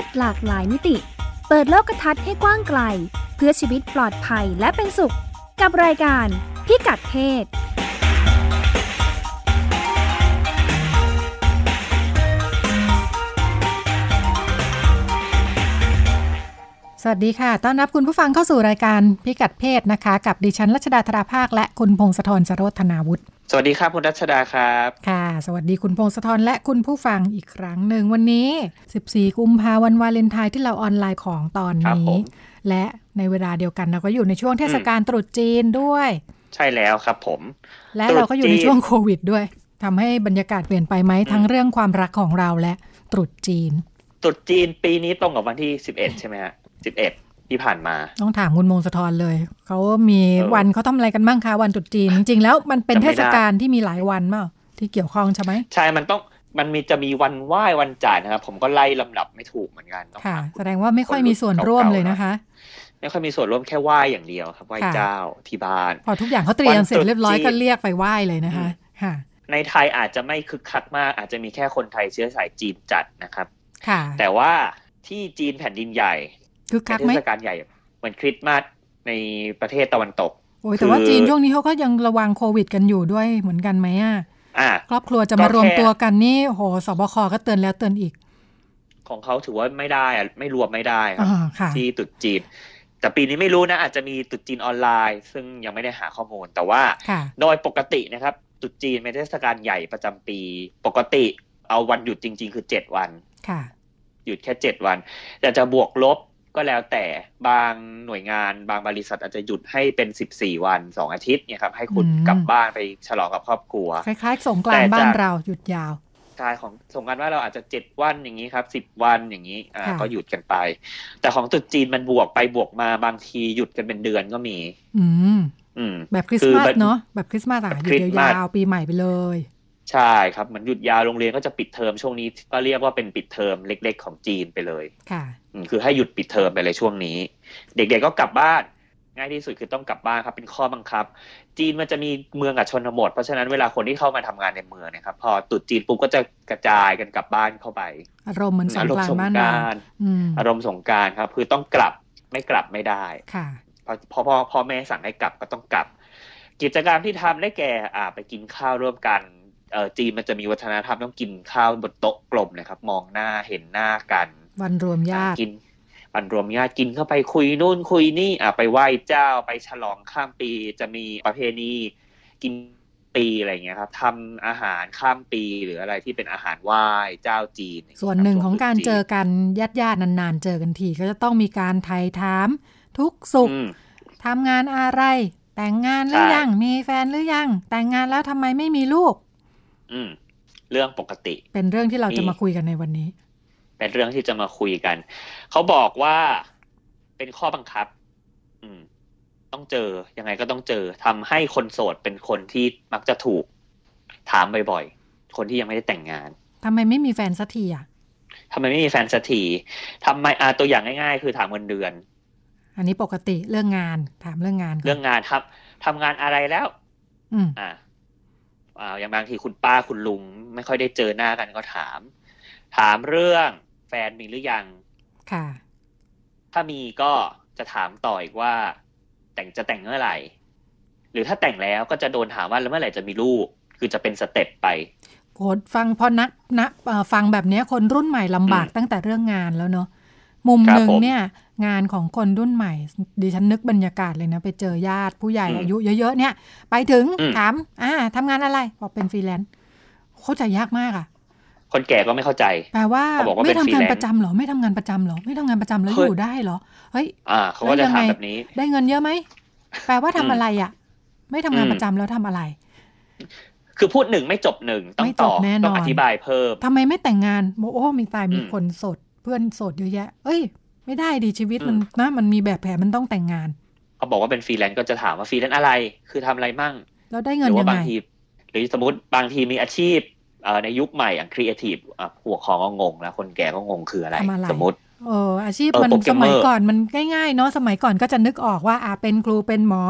ศหลากหลายมิติ เปิดโลกทัศน์ให้กว้างไกล เพื่อชีวิตปลอดภัยและเป็นสุข กับรายการพิกัดเพศสวัสดีค่ะ ต้อนรับคุณผู้ฟังเข้าสู่รายการพิกัดเพศนะคะ กับดิฉันรัชดาธราภาค และคุณพงศธรสโรธนาวุฒิ สวัสดีครับ คุณรัชดาครับ ค่ะ สวัสดีคุณพงศธรและคุณผู้ฟังอีกครั้งหนึ่งวันนี้ 14 กุมภาวันวาเลนไทน์ที่เราออนไลน์ของตอนครับนี้ผมและในเวลาเดียวกันเราก็อยู่ในช่วงเทศกาลตรุษจีนด้วย ใช่แล้วครับผม และตรุษเราก็อยู่ในจีนช่วงโควิดด้วยทำให้บรรยากาศเปลี่ยนไปไหมทั้งเรื่องความรักของเราและตรุษจีน ตรุษจีนปีนี้ตรงกับวันที่ 11 ใช่ไหมฮะ11 ที่ผ่านมา ต้องถามคุณมงสะทรเลย เขามีเออวันเขาทำอะไรกันบ้างคะวันตรุษจีน จริง ๆ แล้วมันเป็นจำไม่เทได้ศกาลที่มีหลายวันเปล่าที่เกี่ยวข้องใช่ไหมใช่ มันต้องมันมีจะมีวันไหว้วันจ่ายนะครับ ผมก็ไล่ลำดับไม่ถูกเหมือนกันต้องค่ะถามแสดงว่าไม่ค่อยมีส่วนร่วมเลยนะคะ ไม่ค่อยมีส่วนร่วมแค่ไหว้อย่างเดียวครับไหว้ค่ะเจ้าที่บ้าน พอทุกอย่างเขาเตรียมเสร็จวันตรุษเรียบร้อยจีนก็เรียกไปไหว้เลยนะคะค่ะ ในไทยอาจจะไม่คึกคักมาก อาจจะมีแค่คนไทยเชื้อสายจีนจัดนะครับ ค่ะ แต่ว่าที่จีนแผ่นดินใหญ่ คือคักเป็นไหมเทศกาลใหญ่เหมือนคริสต์มาสในประเทศตะวันตกโอ้ยแต่ว่าคือจีนช่วงนี้เขาก็ยังระวังโควิดกันอยู่ด้วยเหมือนกันไหมอะอ่าครอบครัวจะก็มารวมแค่ตัวกันนี่โหสบคก็เตือนแล้วเตือนอีก ของเขาถือว่าไม่ได้อะไม่รวมไม่ได้ครัอ่าบค่ะที่ตรุษจีน แต่ปีนี้ไม่รู้นะ อาจจะมีตรุษจีนออนไลน์ ซึ่งยังไม่ได้หาข้อมูล แต่ว่าค่ะโดยปกตินะครับตรุษจีนเป็นเทศกาลใหญ่ประจำปี ปกติเอาวันหยุดจริง ๆ คือเจ็ดวันค่ะหยุดแค่เจ็ดวัน แต่จะบวกลบ ก็แล้วแต่บางหน่วยงานบางบริษัทอาจจะหยุดให้เป็นสิบสี่วันสองอาทิตย์เนี่ยครับให้คุณอืมกลับบ้านไปฉลองกับครอบครัว คล้ายๆสงกรานต์แต่จะบ้านเราหยุดยาวใช่ของสงกรารว่าเราอาจจะเจ็ดวันอย่างนี้ครับสิบวันอย่างนี้อ่าค่ะก็หยุดกันไป แต่ของตรุษจีนมันบวกไปบวกมาบางทีหยุดกันเป็นเดือนก็มี อืมอืมแบบคริสต์มาสคือแบบเนาะแบบคริสต์มาสอะแบบหยุคริดสต์มาสยาวๆปีใหม่ไปเลย ใช่ครับเหมือนหยุดยาวโรงเรียนก็จะปิดเทอมช่วงนี้ก็เรียกว่าเป็นปิดเทอมเล็ก ๆ ของจีนไปเลยค่ะอืมคือให้หยุดปิดเทอมไปเลยช่วงนี้ เด็ก ๆก็กลับบ้านง่ายที่สุดคือต้องกลับบ้านครับเป็นข้อบังคับ จีนมันจะมีเมืองกับชนบท เพราะฉะนั้นเวลาคนที่เข้ามาทำงานในเมืองเนะครับ พอตรุษจีนปุ๊บก็จะกระจายกันกลับบ้านเข้าไป อารมณ์เหมือนสงอารกมรานณ์สต์งบ้านกเรารารอืมอารมณ์สงกรารครับ คือต้องกลับไม่กลับไม่ได้ค่ะเพราะเพราะพ่อพ่อแม่สั่งให้กลับก็ต้องกลับ กิจกรรมที่ทำได้แก่อ่าไปกินข้าวร่วมกันเออ จีนมันจะมีวัฒนธรรมต้องกินข้าวบนโต๊ะกลมนะครับ มองหน้าเห็นหน้ากัน วันรวมญาติกินวันรวมญาติกินเข้าไปคุยนู่นคุยนี่อะไปไหว้เจ้าไปฉลองข้ามปีจะมีประเพณีกินปีอะไรอย่างเงี้ยครับทำอาหารข้ามปีหรืออะไรที่เป็นอาหารไหว้เจ้าจีน ส่วนหนึ่งของการเจอจีกันญาติญาติๆนานๆ เจอกันที ก็จะต้องมีการไทยถาม ทุกสุขอืมทำงานอะไร แต่งงานหรือใช่ยังมีแฟนหรือยัง แต่งงานแล้วทำไมไม่มีลูก อืม เรื่องปกติ เป็นเรื่องที่เราจะมีมาคุยกันในวันนี้ เป็นเรื่องที่จะมาคุยกัน เขาบอกว่าเป็นข้อบังคับ อืม ต้องเจอ ยังไงก็ต้องเจอทำให้คนโสดเป็นคนที่มักจะถูก ถามบ่อยๆ คนที่ยังไม่ได้แต่งงานทำไมไม่มีแฟนสักทีอะทำไมไม่มีแฟนสักทีทำไมอ่าตัวอย่างง่ายๆ คือถามเงินเดือน อันนี้ปกติเรื่องงานถามเรื่องงานก่นเรื่องงานทำทำงานอะไรแล้ว อืมอ่า อ่าอย่างบางทีคุณป้าคุณลุง ไม่ค่อยได้เจอหน้ากันก็ถาม ถามเรื่องแฟนมีหรือยังค่ะ ถ้ามีก็จะถามต่ออีกว่า แต่งจะแต่งเมื่อไหร่ หรือถ้าแต่งแล้วก็จะโดนถามว่าแล้วเมื่อไหร่จะมีลูก คือจะเป็นสเต็ปไปโหฟังพอนักนะเอ่อฟังแบบเนี้ยคนรุ่นใหม่ลำบากอืมตั้งแต่เรื่องงานแล้วเนาะ มุมครับหนึ่งผมเนี่ยงานของคนรุ่นใหม่ ดิฉันนึกบรรยากาศเลยนะ ไปเจอญาติผู้ใหญ่อืมอายุเยอะๆเนี่ย ไปถึงอืมถามอ่าทำงานอะไรบอกเป็นฟรีแลนซ์เข้าใจยากมากอะคนแก่ก็ไม่เข้าใจแปลว่าเขาบอกว่าไม่เป็นทำงาน freelance ประจำเหรอ ไม่ทำงานประจำเหรอ ไม่ทำงานประจำแล้วเฮ้อยยู่ได้เหรอ เฮ้ย อ่า เขาก็แล้จะวยังถามไงแบบนี้ ได้เงินเยอะไหม แปลว่าทำอืมอะไรอะไม่ทำงานอืมประจำแล้วทำอะไร คือพูดหนึ่งไม่จบหนึ่งต้องไม่จต่บอแน่นอนต้องอธิบายเพิ่มทำไมไม่แต่งงานบอกโอ้มีตายมีอืมคนโสด เพื่อนโสดเยอะแยะ เอ้ย ไม่ได้ดีชีวิตมันอืมนะมันมีแบบแผนมันต้องแต่งงานเขาบอกว่าเป็นฟรีแลนซ์ก็จะถามว่าฟรีแลนซ์อะไร คือทำอะไรมั่งแล้วได้หเงินรืยัว่างบาไงงทีหรือสมมติบางทีมีอาชีพเอ่อในยุคใหม่อย่างครีเอทีฟหัวของก็งงแล้วคนแก่ก็งงคืออะไรทำอะไรสมมติเอออาชีพเออมันโปรแกรสมเมอร์มัยก่อนมันง่ายๆเนาะสมัยก่อนก็จะนึกออกว่าอ่าเป็นครูเป็นหมอ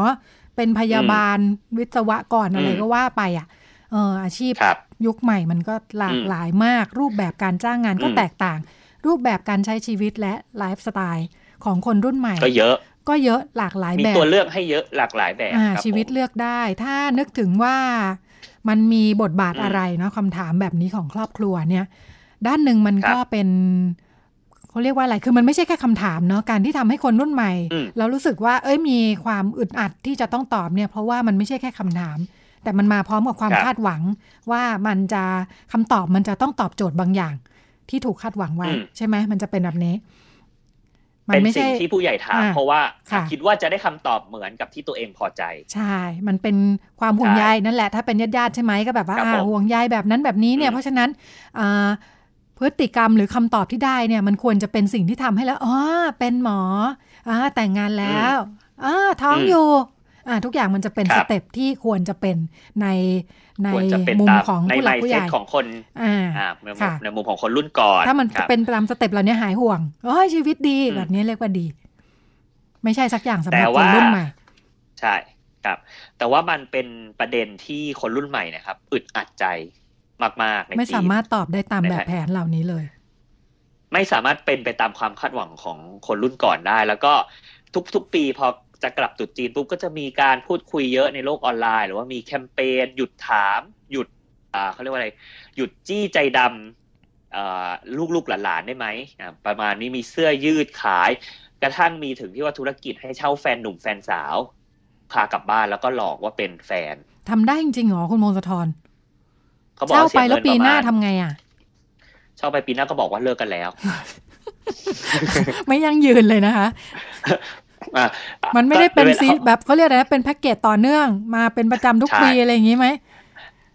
เป็นพยาบาลวิศวกรอะไรอืมก็ว่าไปอะเอออาชีพครับยุคใหม่มันก็หลากอืมหลายมาก รูปแบบการจ้างงานก็อืมแตกต่าง รูปแบบการใช้ชีวิตและไลฟ์สไตล์ของคนรุ่นใหม่ ก็เยอะก็เยอะหลากหลายมีแบบตัวเลือกให้เยอะหลากหลายแบบอ่าครับชีวิตผมเลือกได้ ถ้านึกถึงว่ามันมีบทบาทอืมอะไรเนาะคำถามแบบนี้ของครอบครัวเนี่ย ด้านหนึ่งมันครับก็เป็นเขาเรียกว่าอะไร คือมันไม่ใช่แค่คำถามเนาะ การที่ทำให้คนรุ่นใหม่อืมเรารู้สึกว่า เอ้ย มีความอึดอัดที่จะต้องตอบเนี่ย เพราะว่ามันไม่ใช่แค่คำถาม แต่มันมาพร้อมกับความครับคาดหวัง ว่ามันจะคำตอบมันจะต้องตอบโจทย์บางอย่าง ที่ถูกคาดหวังไว้อืมใช่ไหมมันจะเป็นแบบนี้ มันเป็นไม่สิ่ใช่งที่ผู้ใหญ่ถามอ่าเพราะว่าค่ะคิดว่าจะได้คำตอบเหมือนกับที่ตัวเองพอใจ ใช่ มันเป็นความห่วงใช่ใยนั่นแหละ ถ้าเป็นญาติญาติๆใช่ไหมก็แบบว่าครับอ่าผมห่วงใยแบบนั้นแบบนี้เนี่ยอืมเพราะฉะนั้นอ่าพฤติกรรมหรือคำตอบที่ได้เนี่ย มันควรจะเป็นสิ่งที่ทำให้แล้วอ๋อเป็นหมออ่าแต่งงานแล้วอ่าท้องอยู่อ่าทุกอย่างมันจะเป็นคสรับเต็ปที่ควรจะเป็นใน ในควรจะเป็นมุมตามของในผู้หไมลักผู้ใหเซ็ตญ่ของคนอ่าอ่าในมุมค่ะในมุมของคนรุ่นก่อน ถ้ามันครับเป็นตามสเต็ปเหล่านี้หายห่วงโอ้ยชีวิตดีอืมแบบนี้เรียกว่าดี ไม่ใช่สักอย่างสำหรับแต่คนว่ารุ่นใหม่ใช่ครับ แต่ว่ามันเป็นประเด็นที่คนรุ่นใหม่เนะครับ อึดอัดใจมากๆในไม่จีนสามารถตอบได้ตามในแบบไทยแผนเหล่านี้เลย ไม่สามารถเป็นไปตามความคาดหวังของคนรุ่นก่อนได้ แล้วก็ทุกๆปีพอ จะกลับตรุษจีนปุ๊บก็จะมีการพูดคุยเยอะในโลกออนไลน์ หรือว่ามีแคมเปญหยุดถาม หยุดอ่าเขาเรียกว่าอะไร หยุดจี้ใจดำอ่าลูกๆหลานๆได้ไหมอ่าประมาณนี้มีเสื้อยืดขาย กระทั่งมีถึงที่ว่าธุรกิจให้เช่าแฟนหนุ่มแฟนสาวพากลับบ้านแล้วก็หลอกว่าเป็นแฟนทำได้จริงๆเหรอคุณมงคลธรเขาบอกเช่าว่าเสีไปยแล้วเงินปีประหน้ามาณทำไงอะเช่าไปปีหน้าก็บอกว่าเลิกกันแล้ว ไม่ยั่งยืนเลยนะคะอะ มันไม่ได้เป็นก็ซีแบบเขาเรียกอะไรนะเป็นแพ็กเกจต่อเนื่อง มาเป็นประจำทุกใช่ปีอะไรอย่างนี้ไหม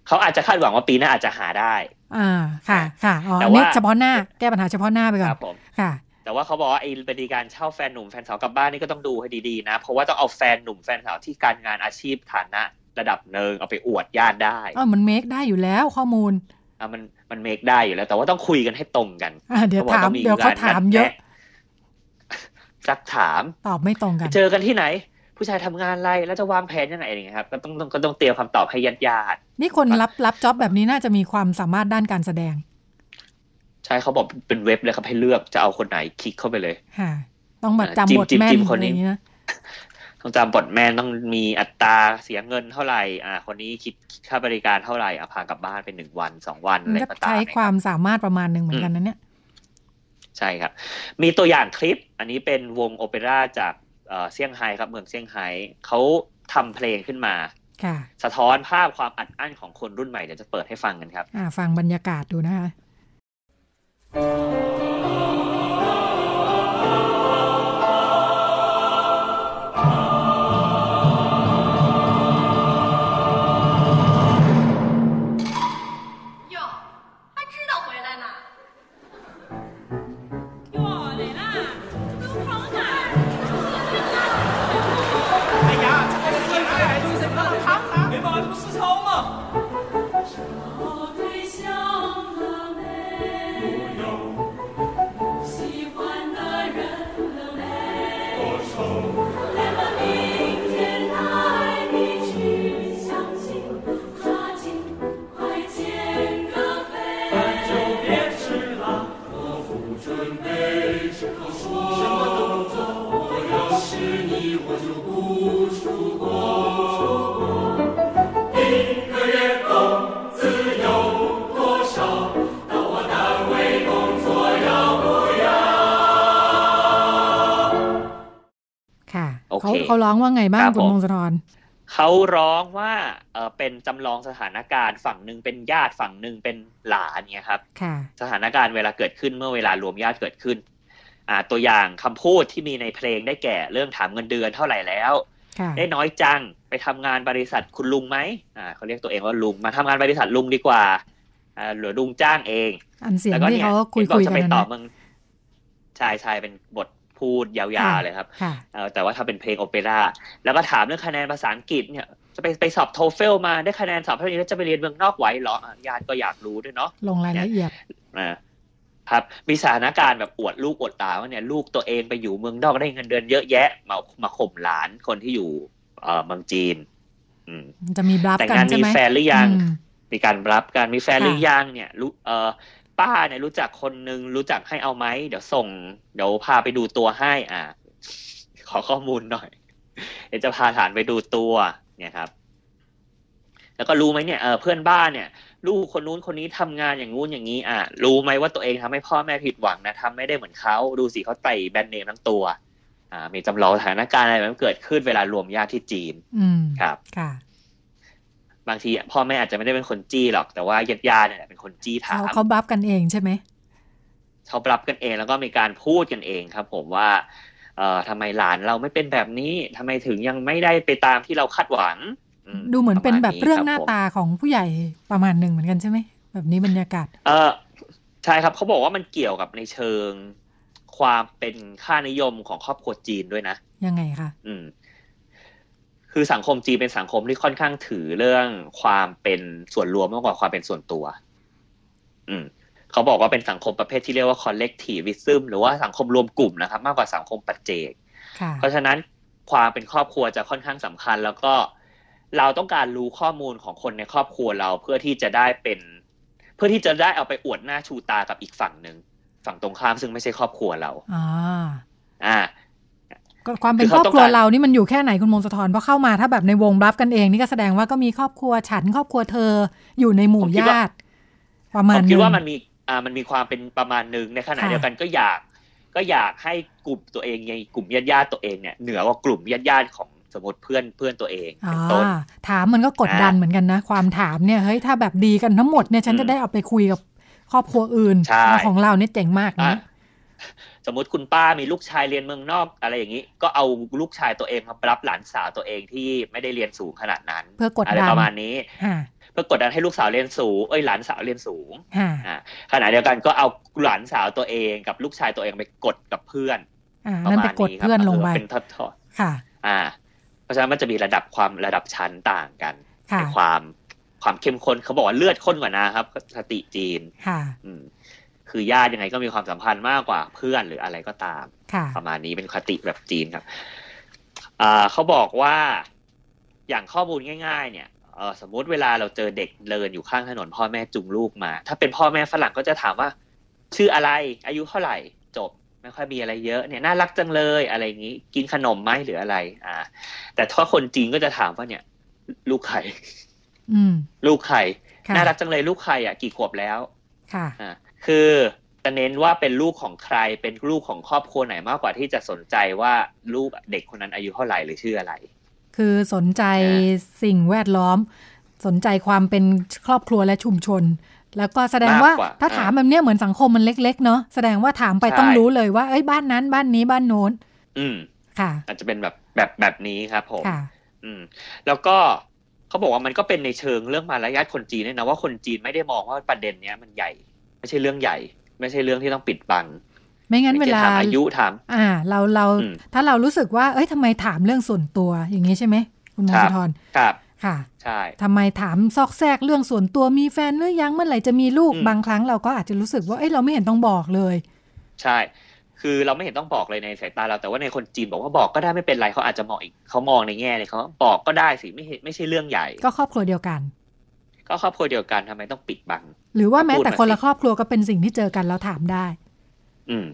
เขาอาจจะคาดหวังว่าปีหน้าอาจจะหาได้ อ่าค่ะค่ะอ๋อแต่อันนี้ว่าเฉพาะหน้าแก้ปัญหาเฉพาะหน้าไปคก่อรันบผมค่ะแต่ว่าเขาบอกว่าไอ้บริการเช่าแฟนหนุ่มแฟนสาวกลับบ้านนี่ก็ต้องดูให้ดีๆนะ เพราะว่าต้องเอาแฟนหนุ่มแฟนสาวที่การงานอาชีพฐานะระดับหนึ่งเอาไปอวดญาติได้อ๋อมันเมคได้อยู่แล้วข้อมูลอะมันมันเมคได้อยู่แล้ว แต่ว่าต้องคุยกันให้ตรงกันอ่าเดี๋ยวเขาบอกถามต้องมีเดี๋ยวเขาการถามนัดเยอะแนะ ซักถามตอบไม่ตรงกันเจอกันที่ไหน ผู้ชายทำงานอะไรแล้วจะวางแผนยังไงอะไรอย่างเงี้ยครับก็ต้องต้องก็ต้องเตรียมคำตอบให้ญาติญาตินี่คนรับรับจ็อบแบบนี้น่าจะมีความสามารถด้านการแสดง ใช่เขาบอกเป็นเว็บเลยครับให้เลือกจะเอาคนไหนคลิกเข้าไปเลยค่ะต้องแบบอ่าจำบทจิ้มแม่นจิ้มคอะนไรนี้อย่างนี้นะต้องจำบทแม่นต้องมีอัตราเสียเงินเท่าไหร่ อ่า คนนี้คิดค่าบริการเท่าไหร่อะพากลับบ้านเป็นหนึ่งวันสองวันมัอะนไรก็ก็ตามใช้เนี่ยความสามารถประมาณหนึ่งเหมือนกันนะเนี่ย ใช่ครับ มีตัวอย่างคลิป อันนี้เป็นวงโอเปร่าจากเอ่อเซี่ยงไฮ้ครับเมืองเซี่ยงไฮ้เขาทำเพลงขึ้นมาค่ะสะท้อนภาพความอัดอั้นของคนรุ่นใหม่เดี๋ยวจะเปิดให้ฟังกันครับอ่าฟังบรรยากาศดูนะคะ เคเขาเขาร้องว่าไงบ้างครับคุณผมมงคลธรเขาร้องว่าเออเป็นจำลองสถานการณ์ฝั่งหนึ่งเป็นญาติฝั่งหนึ่งเป็นหลานเนี่ยครับค่ะสถานการณ์เวลาเกิดขึ้นเมื่อเวลารวมญาติเกิดขึ้นอ่าตัวอย่างคำพูดที่มีในเพลงได้แก่เรื่องถามเงินเดือนเท่าไหร่แล้วค่ะได้น้อยจังไปทำงานบริษัทคุณลุงไหมอ่าเขาเรียกตัวเองว่าลุงมาทำงานบริษัทลุงดีกว่าอ่าหรือลุงจ้างเองอันเสียงแล้วก็ที่เนี่ยเขาคุยเห็นบอคุกยจะกัไปนนะต่อนะเมืองชายชายเป็นบท พูดยาวๆเลยครับค่ะเออแต่ว่าถ้าเป็นเพลงโอเปร่าแล้วก็ถามเรื่องคะแนนภาษาอังกฤษเนี่ยจะไปไปสอบโทเฟลมาได้คะแนนสอบเท่านี้แล้วจะไปเรียนเมืองนอกไหวเหรออะญาติก็อยากรู้ด้วยเนาะลงรายละเอียดนะครับมีสถานการณ์แบบอวดลูกอวดตาว่าเนี่ยลูกตัวเองไปอยู่เมืองนอกได้เงินเดือนเยอะแยะมามาข่มหลานคนที่อยู่เอ่อเมืองจีนอืมจะมีบลัฟแต่งกันงานใช่มีไหมแฟนหรือยังอืมมีการรับการมีแฟนค่ะหรือยังเนี่ยลูกเอ่อ ป้าเนี่ยรู้จักคนนึงรู้จักให้เอาไหมเดี๋ยวส่ง เดี๋ยวพาไปดูตัวให้ อ่า ขอข้อมูลหน่อย เดี๋ยวจะพาฐานไปดูตัว เนี่ยครับ แล้วก็รู้ไหมเนี่ยเออเพื่อนบ้านเนี่ย ลูกคนนู้นคนนี้ทำงานอย่างงู้นอย่างนี้ อะรู้ไหมว่าตัวเองทำให้พ่อแม่ผิดหวังนะทำไม่ได้เหมือนเขาดูสิเขาไต่แบรนด์เนมทั้งตัว อ่า มีจำลองสถานการณ์อะไรแบบนั้นเกิดขึ้นเวลารวมญาติที่จีน อืมครับค่ะ บางทีพ่อแม่อาจจะไม่ได้เป็นคนจี้หรอกแต่ว่าญาติญาติๆเนี่ยเป็นคนจี้ถาเขามเขาบัฟกันเองใช่ไหมเขารับกันเองแล้วก็มีการพูดกันเองครับ ผมว่าเอ่อทำไมหลานเราไม่เป็นแบบนี้ทำไมถึงยังไม่ได้ไปตามที่เราคาดหวังอืดูเหมือนเป็นแบบะมาณเรื่องหน้าคบผมตาของผู้ใหญ่ประมาณหนึ่งเหมือนกันใช่ไหมแบบนี้บรรยากาศ เออใช่ครับเขาบอกว่ามันเกี่ยวกับในเชิงความเป็นค่านิยมของครอบครัวจีนด้วยนะยังไงคะอืม คือสังคมจีนเป็นสังคมที่ค่อนข้างถือเรื่องความเป็นส่วนรวมมากกว่าความเป็นส่วนตัว อืมเขาบอกว่าเป็นสังคมประเภทที่เรียกว่า collectivism หรือว่าสังคมรวมกลุ่มนะครับ มากกว่าสังคมปัจเจกค่ะเพราะฉะนั้นความเป็นครอบครัวจะค่อนข้างสำคัญ แล้วก็เราต้องการรู้ข้อมูลของคนในครอบครัวเราเพื่อที่จะได้เป็น เพื่อที่จะได้เอาไปอวดหน้าชูตากับอีกฝั่งหนึ่งฝั่งตรงข้ามซึ่งไม่ใช่ครอบครัวเราอ่าอ่าก็ ความเป็นคือครเขาอบครัวต้องการเรานี่มันอยู่แค่ไหนคุณมงคลทรเพราะเข้ามาถ้าแบบในวงรับกันเองนี่ก็แสดงว่าก็มีครอบครัวฉันครอบครัวเธออยู่ในหมู่ญาติ ประมาณผมหคิดนึงว่ามันมีอ่ามันมีความเป็นประมาณหนึ่งในขณะค่ะเดียวกันก็อยากก็อยากให้กลุ่มตัวเองในกลุ่มญาติญาติๆตัวเองเนี่ยเหนือกว่ากลุ่มญาติญาติๆของสมมติเพื่อนเพื่อนตัวเองอ่าเป็นต้นถามมันก็กดดันอ่าเหมือนกันนะ ความถามเนี่ยเฮ้ยถ้าแบบดีกันทั้งหมดเนี่ยฉันอืมจะได้เอาไปคุยกับครอบครัวอื่นใช่แล้วของเราเนี่ยเจ๋งมากอะนะ สมมติคุณป้ามีลูกชายเรียนเมืองนอกอะไรอย่างนี้ ก็เอาลูกชายตัวเองมารับหลานสาวตัวเองที่ไม่ได้เรียนสูงขนาดนั้น เพื่อกดอะไรดันประมาณนี้อ่าเพื่อกดดันให้ลูกสาวเรียนสูงเอ้ยหลานสาวเรียนสูงอ่าอ่าขณะเดียวกันก็เอาหลานสาวตัวเองกับลูกชายตัวเองไปกดกับเพื่อนอ่าประนั่นมาไปณกดนี้ครับเพื่อนลงไปเป็นทอดๆค่ะ อ่า เพราะฉะนั้นมันจะมีระดับความระดับชั้นต่างกันค่ะในความความเข้มข้นเขาบอกว่าเลือดข้นกว่านะครับสติจีนค่ะอืม คือญาติยังไงก็มีความสัมพันธ์มากกว่าเพื่อนหรืออะไรก็ตามค่ะประมาณนี้เป็นคติแบบจีนครับอ่าเขาบอกว่าอย่างข้อมูลง่าย ๆ เนี่ยเออสมมุติเวลาเราเจอเด็กเดินอยู่ข้างถนนพ่อแม่จูงลูกมา ถ้าเป็นพ่อแม่ฝรั่งก็จะถามว่า ชื่ออะไรอายุเท่าไหร่จบไม่ค่อยมีอะไรเยอะเนี่ยน่ารักจังเลยอะไรอย่างนี้ กินขนมไหมหรืออะไร อ่า แต่ถ้าคนจีนก็จะถามว่าเนี่ย ลูกใครอืมลูกใครค่ะน่ารักจังเลยลูกใครอะ กี่ขวบแล้ว ค่ะอ่า คือจะเน้นว่าเป็นลูกของใครเป็นลูกของครอบครัวไหนมากกว่าที่จะสนใจว่าลูกเด็กคนนั้นอายุเท่าไหร่หรือชื่ออะไร คือสนใจสิ่งแวดล้อม สนใจความเป็นครอบครัวและชุมชน แล้วก็แสดงว่ามากกว่าถ้าอ่าถามแบบเนี้ยเหมือนสังคมมันเล็ก ๆ เนาะแสดงว่าถามไปใช่ต้องรู้เลยว่าเอ้ยบ้านนั้นบ้านนี้บ้านโน้น อืมค่ะ อาจจะเป็นแบบแบบแบบนี้ครับผมค่ะ อืม แล้วก็เขาบอกว่ามันก็เป็นในเชิงเรื่องมารยาทคนจีนด้วยนะว่าคนจีนไม่ได้มองว่าประเด็นเนี้ยมันใหญ่ ไม่ใช่เรื่องใหญ่ ไม่ใช่เรื่องที่ต้องปิดบังไม่งั้นเวลาถามอายุถาม อ่า เราเราอืมถ้าเรารู้สึกว่า เอ้ยทำไมถามเรื่องส่วนตัวอย่างนี้ใช่ไหมคุณมงครัคบลทรครับค่ะใช่ทำไมถามซอกแซกเรื่องส่วนตัวมีแฟนหรือยังเมื่อไหร่จะมีลูกอืมบางครั้งเราก็อาจจะรู้สึกว่าเอ้ยเราไม่เห็นต้องบอกเลย ใช่ คือเราไม่เห็นต้องบอกเลยในสายตาเราแต่ว่าในคนจีนบอกว่าบอกก็ได้ไม่เป็นไรเขาอาจจะมองอีกเขามองในแง่เลยเขาว่าบอกก็ได้สิไม่เห็นไม่ใช่เรื่องใหญ่ ก็ครอบครัวเดียวกัน ก็ครอบครัวเดียวกันทำไมต้องปิดบัง หรือว่าแม้พูดแต่มาคนละสิครอบครัวก็เป็นสิ่งที่เจอกันแล้วถามได้ อืม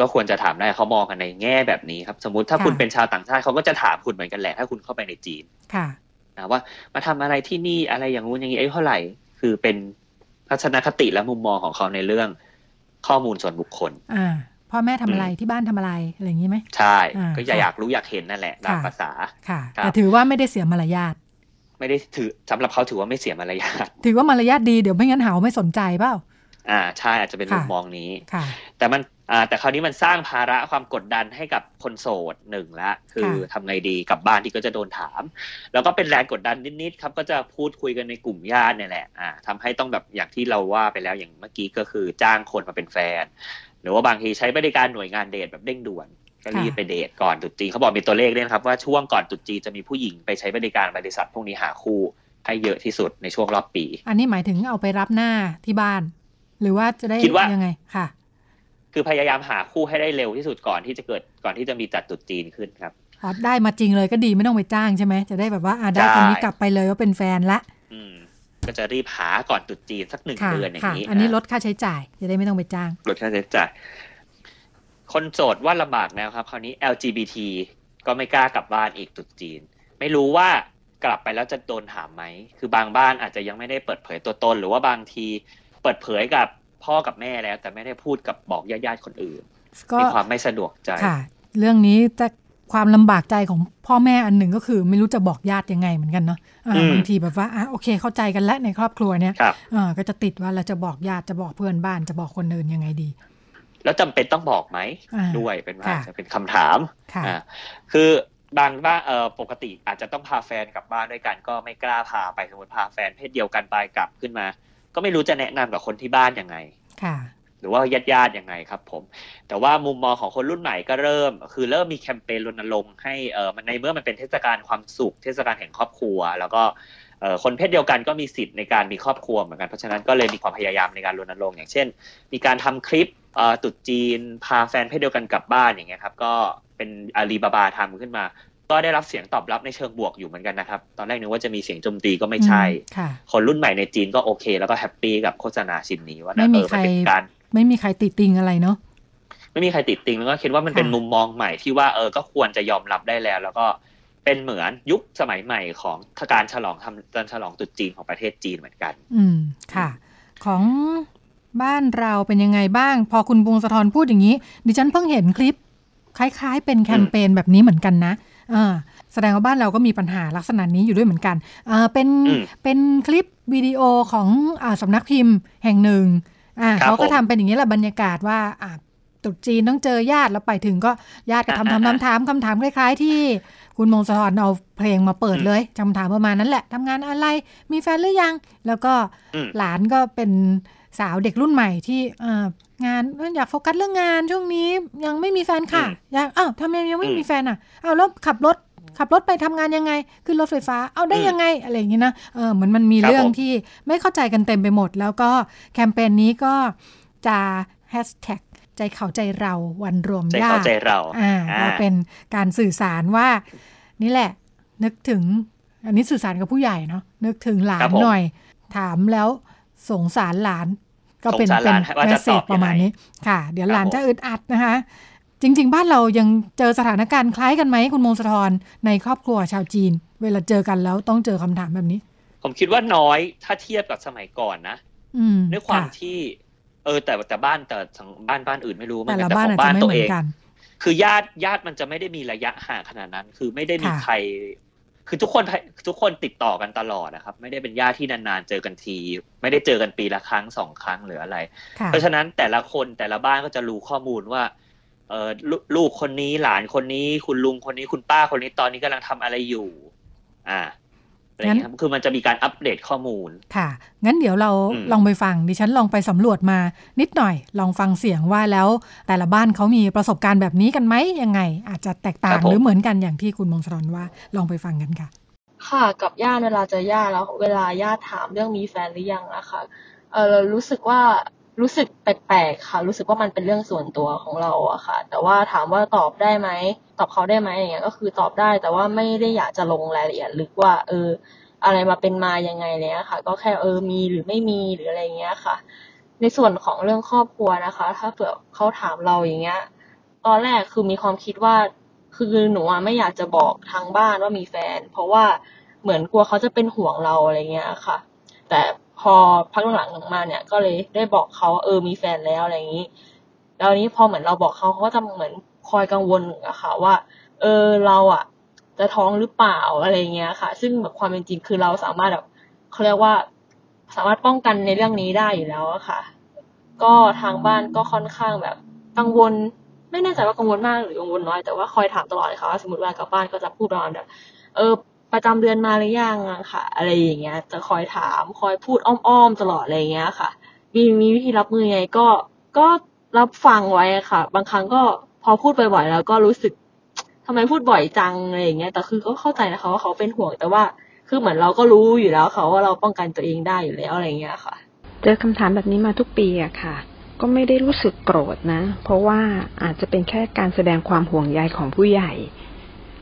ก็ควรจะถามได้เขามองกันในแง่แบบนี้ครับ สมมติถ้าค่ะคุณเป็นชาวต่างชาติเขาก็จะถามคุณเหมือนกันแหละถ้าคุณเข้าไปในจีน ค่ะนะว่ามาทำอะไรที่นี่อะไรอย่างงู้นอย่างนี้ไอ้เท่าไหร่ คือเป็นทัศนคติและมุมมองของเขาในเรื่องข้อมูลส่วนบุคคล อ่าพ่อแม่ทำอะไรอืมที่บ้านทำอะไรอะไรอย่างนี้ไหมใช่อ่าก็อยากอยากรู้อยากเห็นนั่นแหละตามค่ะภาษาค่ะครับแต่ถือว่าไม่ได้เสียมารยาท ไม่ได้ถือสำหรับเขาถือว่าไม่เสียมารยาทถือว่ามารยาทดีเดี๋ยวไม่งั้นหาว่าไม่สนใจเปล่าอ่าใช่อาจจะเป็นค่ะมุมมองนี้ค่ะแต่มันอ่าแต่คราวนี้มันสร้างภาระความกดดันให้กับคนโสดหนึ่งละคือค่ะทำไงดีกลับบ้านที่ก็จะโดนถาม แล้วก็เป็นแรงกดดันนิดๆครับก็จะพูดคุยกันในกลุ่มญาติเนี่ยแหละอ่าทำให้ต้องแบบอย่างที่เราว่าไปแล้วอย่างเมื่อกี้ก็คือจ้างคนมาเป็นแฟน หรือว่าบางทีใช้บริการหน่วยงานเดทแบบเร่งด่วน ก็รีบไปเดทก่อนตรุษจีนเขาบอกมีตัวเลขด้วยนะครับว่าช่วงก่อนตรุษจีนจะมีผู้หญิงไปใช้บริการบริษัทพวกนี้หาคู่ให้เยอะที่สุดในช่วงรอบปี อันนี้หมายถึงเอาไปรับหน้าที่บ้าน หรือว่าจะได้คิดว่ายังไงค่ะ คือพยายามหาคู่ให้ได้เร็วที่สุดก่อนที่จะเกิดก่อนที่จะมีจัดตรุษจีนขึ้นครับอ๋อได้มาจริงเลยก็ดีไม่ต้องไปจ้างใช่ไหมจะได้แบบว่าอ่าได้ใช่คนนี้กลับไปเลยว่าเป็นแฟนละ อืมก็จะรีบหาก่อนตรุษจีนสักหนึ่งค่ะเดือนอย่าค่ะงนี้ อันนี้ะลดค่าใช้จ่ายจะได้ไม่ต้องไปจ้าง ลดค่าใช้จ่าย คนโสดว่าลำบากแล้วครับ คราวนี้ LGBT ก็ไม่กล้ากลับบ้านอีกตรุษจีน ไม่รู้ว่ากลับไปแล้วจะโดนถามไหม คือบางบ้านอาจจะยังไม่ได้เปิดเผยตัวตน หรือว่าบางทีเปิดเผยกับพ่อกับแม่แล้ว แต่ไม่ได้พูดกับบอกญาติๆคนอื่นก็มีความไม่สะดวกใจค่ะ เรื่องนี้จะความลำบากใจของพ่อแม่อันหนึ่งก็คือไม่รู้จะบอกญาติยังไงเหมือนกันเนาะอ่าอืมบางทีแบบว่าอะโอเคเข้าใจกันแล้วในครอบครัวเนี่ยครับอ่าก็จะติดว่าเราจะบอกญาติจะบอกเพื่อนบ้านจะบอกคนอื่นยังไงดี แล้วจำเป็นต้องบอกไหมอ่าด้วยเป็นว่าค่ะจะเป็นคำถามค่ะอ่าคือบางบ้านเอ่อปกติอาจจะต้องพาแฟนกลับบ้านด้วยกัน ก็ไม่กล้าพาไปสมมติพาแฟนเพศเดียวกันไปกลับขึ้นมา ก็ไม่รู้จะแนะนำกับคนที่บ้านยังไงค่ะ หรือว่าญาติญาติๆยังไงครับ ผม แต่ว่ามุมมองของคนรุ่นใหม่ก็เริ่ม คือเริ่มมีแคมเปญรณรงค์ให้เออมันในเมื่อมันเป็นเทศกาลความสุข เทศกาลแห่งครอบครัว แล้วก็เอ่อคนเพศเดียวกันก็มีสิทธิ์ในการมีครอบครัวเหมือนกันเพราะฉะนั้นก็เลยมีความพยายามในการรณรงค์อย่างเช่น มีการทำคลิปเอ่อ ตรุษจีนพาแฟนเพศเดียวกันกลับบ้านอย่างเงี้ยครับ ก็เป็นอาลีบาบาทำขึ้นมา ก็ได้รับเสียงตอบรับในเชิงบวกอยู่เหมือนกันนะครับ ตอนแรกนึกว่าจะมีเสียงโจมตีก็ไม่ใช่อืมค่ะคนรุ่นใหม่ในจีนก็โอเค แล้วก็ happy กับโฆษณาชิ้นนี้ว่าไม่มีเออใครนเป็นการไม่มีใครติติงอะไรเนาะไม่มีใครติดติงแล้วก็คิดว่ามันเป็นค่ะมุมมองใหม่ที่ว่าเออก็ควรจะยอมรับได้แล้ว แล้วก็เป็นเหมือนยุคสมัยใหม่ของการฉลองทำการฉลองตรุษจีนของประเทศจีนเหมือนกัน อืมค่ะ ของ บ้านเราเป็นยังไงบ้าง พอคุณพงศธรพูดอย่างนี้ ดิฉันเพิ่งเห็นคลิป คล้าย ๆ เป็นแคมเปญแบบนี้เหมือนกันนะอ่าแสดงว่าบ้านเราก็มีปัญหาลักษณะนี้อยู่ด้วยเหมือนกันอ่าเป็นอืมเป็นคลิปวิดีโอของอาสำนักพิมพ์แห่งหนึ่งอ่าครับเขาก็ผมทำเป็นอย่างนี้แหละบรรยากาศว่าอ่าตรุษจีนต้องเจอญาติแล้วไปถึงก็ญาติก็ทำอ่าทำทำถามคำถามคล้าย ๆ ที่คุณมงคลธรเอาเพลงมาเปิดอืมเลยคำถามประมาณนั้นแหละทำงานอะไรมีแฟนหรือยัง แล้วก็อืมหลานก็เป็น สาวเด็กรุ่นใหม่ที่เอ่องานอยากโฟกัสเรื่องงานช่วงนี้ยังไม่มีแฟนค่ะอืมอยากอ้าวทำไมยังไม่อืมมีแฟนอะอ้าวแล้วขับรถขับรถไปทำงานยังไงขึ้นรถไฟฟ้าเอาได้อืมยังไงอะไรอย่างงี้นะเออเหมือนมันมีครับเรื่องผมที่ไม่เข้าใจกันเต็มไปหมด แล้วก็แคมเปญนี้ก็จะแฮชแท็กใจเขาใจเราวันรวมใจญาเข้าติใจเราอ่าอ่าก็เป็นการสื่อสารว่า นี่แหละ นึกถึง อันนี้สื่อสารกับผู้ใหญ่เนาะนึกถึงหลาครันบผมหน่อย ถามแล้ว สงสารหลาน ก็เป็นสงสารเป็นหลานว่าแมจะสเซตจอบประมาณยังไงนี้ค่ะ เดี๋ยวครับหลานผมจะอึดอัดนะคะ จริง ๆ บ้านเรายังเจอสถานการณ์คล้ายกันไหมคุณมงคลธรในครอบครัวชาวจีน เวลาเจอกันแล้วต้องเจอคำถามแบบนี้ ผมคิดว่าน้อยถ้าเทียบกับสมัยก่อนนะอืมด้วยความะที่ เออ แต่แต่บ้านแต่ทางบ้านบ้านอื่นไม่รู้เหมือแต่นกัละนแต่บ้านขออาจงบ้าจะนไม่ตัเหวมืเออนงกันคือญาติญาติมันจะไม่ได้มีระยะห่างขนาดนั้น คือไม่ได้มีค่ะใคร คือทุกคนทุกคนติดต่อกันตลอดนะครับ ไม่ได้เป็นญาติที่นานๆเจอกันที ไม่ได้เจอกันปีละครั้งสองครั้งหรืออะไรค่ะเพราะฉะนั้นแต่ละคนแต่ละบ้านก็จะรู้ข้อมูลว่าเออลลูกคนนี้หลานคนนี้ คุณลุงคนนี้คุณป้าคนนี้ตอนนี้กำลังทำอะไรอยู่ อ่า อะไรอย่างเงี้ยครับคือมันจะมีการอัปเดตข้อมูล ค่ะ งั้นเดี๋ยวเราอืมลองไปฟัง ดิฉันลองไปสำรวจมานิดหน่อย ลองฟังเสียงว่าแล้ว แต่ละบ้านเขามีประสบการณ์แบบนี้กันไหมยังไง อาจจะแตกต่างหรือเหมือนกันอย่างที่คุณมงคลว่า ลองไปฟังกันค่ะ ค่ะ กับญาติเวลาเจอญาติแล้ว เวลาญาติถามเรื่องมีแฟนหรือยังนะคะเออเรารู้สึกว่า รู้สึกแปลกๆค่ะ รู้สึกว่ามันเป็นเรื่องส่วนตัวของเราอะค่ะ แต่ว่าถามว่าตอบได้ไหมตอบเขาได้ไหมอย่างเงี้ยก็คือตอบได้ แต่ว่าไม่ได้อยากจะลงรายละเอียดลึกว่า เออ อะไรมาเป็นมายังไงเนี้ยค่ะ ก็แค่เออมีหรือไม่มีหรืออะไรเงี้ยค่ะ ในส่วนของเรื่องครอบครัวนะคะ ถ้าเผื่อเขาถามเราอย่างเงี้ย ตอนแรกคือมีความคิดว่าคือหนูอะไม่อยากจะบอกทางบ้านว่ามีแฟน เพราะว่าเหมือนกลัวเขาจะเป็นห่วงเราอะไรเงี้ยค่ะ แต่ พอพักหลังๆมาเนี่ย ก็เลยได้บอกเขาว่าเออมีแฟนแล้วอะไรอย่างนี้ แล้วนี้พอเหมือนเราบอกเขาเขาก็จะเหมือนคอยกังวลอะค่ะว่า เออเราอะจะท้องหรือเปล่าอะไรเงี้ยค่ะ ซึ่งแบบความเป็นจริงคือเราสามารถแบบเขาเรียกว่าสามารถป้องกันในเรื่องนี้ได้อยู่แล้วอะค่ะ ก็ทางบ้านก็ค่อนข้างแบบกังวล ไม่แน่ใจว่ากังวลมากหรือกังวลน้อยแต่ว่าคอยถามตลอดเลยค่ะว่าสมมติเวลากลับบ้านก็จะพูดประมาณแบบเออ ประจำเดือนมาหรือยังอะค่ะ อะไรอย่างเงี้ย จะคอยถามคอยพูดอ้อมๆตลอดอะไรอย่างเงี้ยค่ะมีมีวิธีรับมือไงก็ก็รับฟังไว้ค่ะ บางครั้งก็พอพูดบ่อยๆแล้วก็รู้สึกทำไมพูดบ่อยจังอะไรอย่างเงี้ยแต่คือก็เข้าใจนะคะว่าเขาเป็นห่วงแต่ว่าคือเหมือนเราก็รู้อยู่แล้วค่ะว่าเราป้องกันตัวเองได้อยู่แล้วอะไรอย่างเงี้ยค่ะ เจอคำถามแบบนี้มาทุกปีอะค่ะ ก็ไม่ได้รู้สึกโกรธนะ เพราะว่าอาจจะเป็นแค่การแสดงความห่วงใยของผู้ใหญ่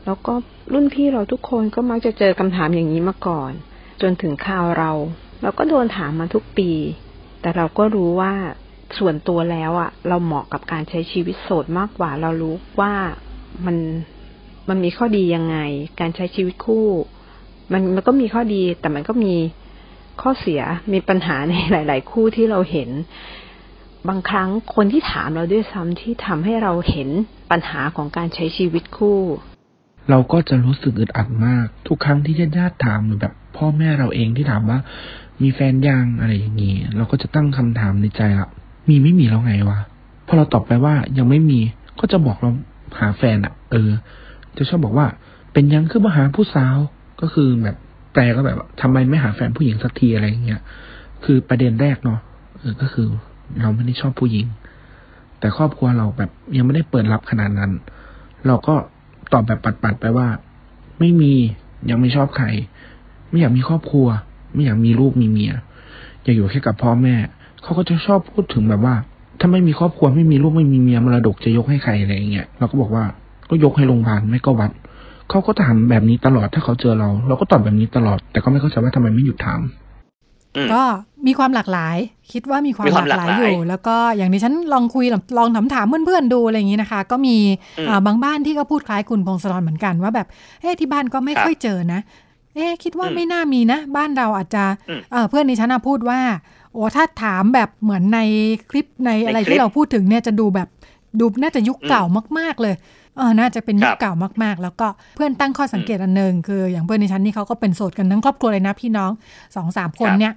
แล้วก็ รุ่นพี่เราทุกคนก็มักจะเจอคำถามอย่างนี้มาก่อน จนถึงข่าวเรา เราก็โดนถามมาทุกปี แต่เราก็รู้ว่าส่วนตัวแล้วอะเราเหมาะกับการใช้ชีวิตโสดมากกว่า เรารู้ว่ามันมันมีข้อดียังไง การใช้ชีวิตคู่ มันมันก็มีข้อดี แต่มันก็มีข้อเสียมีปัญหาในหลาย ๆ คู่ที่เราเห็น บางครั้งคนที่ถามเราด้วยซ้ำที่ทำให้เราเห็นปัญหาของการใช้ชีวิตคู่ เราก็จะรู้สึกอึดอัดมาก ทุกครั้งที่ญาติญาติถามหรือแบบ พ่อแม่เราเองที่ถามว่า มีแฟนยังอะไรอย่างนี้เราก็จะตั้งคำถามในใจละมีไม่มีแล้วไงวะพอเราตอบไปว่ายังไม่มี ก็จะบอกเราหาแฟนอะเออ จะชอบบอกว่า เป็นยังคือมาหาผู้สาวก็คือแบบแปลก็แบบว่าทำไมไม่หาแฟนผู้หญิงสักทีอะไรอย่างเงี้ยคือประเด็นแรกเนาะเออก็คือ เราไม่ได้ชอบผู้หญิง แต่ครอบครัวเราแบบยังไม่ได้เปิดรับขนาดนั้น เราก็ ตอบแบบปัดๆไปว่า ไม่มียังไม่ชอบใคร ไม่อยากมีครอบครัว ไม่อยากมีลูกมีเมียอยากอยู่แค่กับพ่อแม่เขาก็จะชอบพูดถึงแบบว่า ถ้าไม่มีครอบครัวไม่มีลูกไม่มีเมียมรดกจะยกให้ใครอะไรอย่างเงี้ยเราก็บอกว่าก็ยกให้โรงพยาบาลไม่ก็วัดเขาก็ถามแบบนี้ตลอดถ้าเขาเจอเรา เราก็ตอบแบบนี้ตลอด แต่ก็ไม่เข้าใจว่าทำไมไม่หยุดถามอืม ก็มีความหลากหลาย คิดว่ามีความมีหความลากหลายหลากหอลายยู่ แล้วก็อย่างที่ฉันลองคุยลองถามถามๆเพื่อนๆดูอะไรอย่างนี้นะคะ ก็มีอืมอ่าบางบ้านที่ก็พูดคล้ายคุณพงศธรเหมือนกันว่าแบบเอ๊ะที่บ้านก็ไม่ครับค่อยเจอนะ เอ๊ะคิดว่าอืมไม่น่ามีนะ บ้านเราอาจจะอืมเอ่อเพื่อนดิฉันนะพูดว่า โอ้ถ้าถามแบบเหมือนในคลิปในอะไรในคลิปที่เราพูดถึงเนี่ยจะดูแบบดูน่าจะยุคอืมเก่ามาก ๆเลยเออน่าจะเป็นยุคครับเก่ามากๆ แล้วก็เพื่อนตั้งข้อสังเกตอืมอันหนึ่งคืออย่างเพื่อนดิฉันนี่เขาก็เป็นโสดกันทั้งครอบครัวเลยนะพี่น้องสองสามคนครับเนี่ย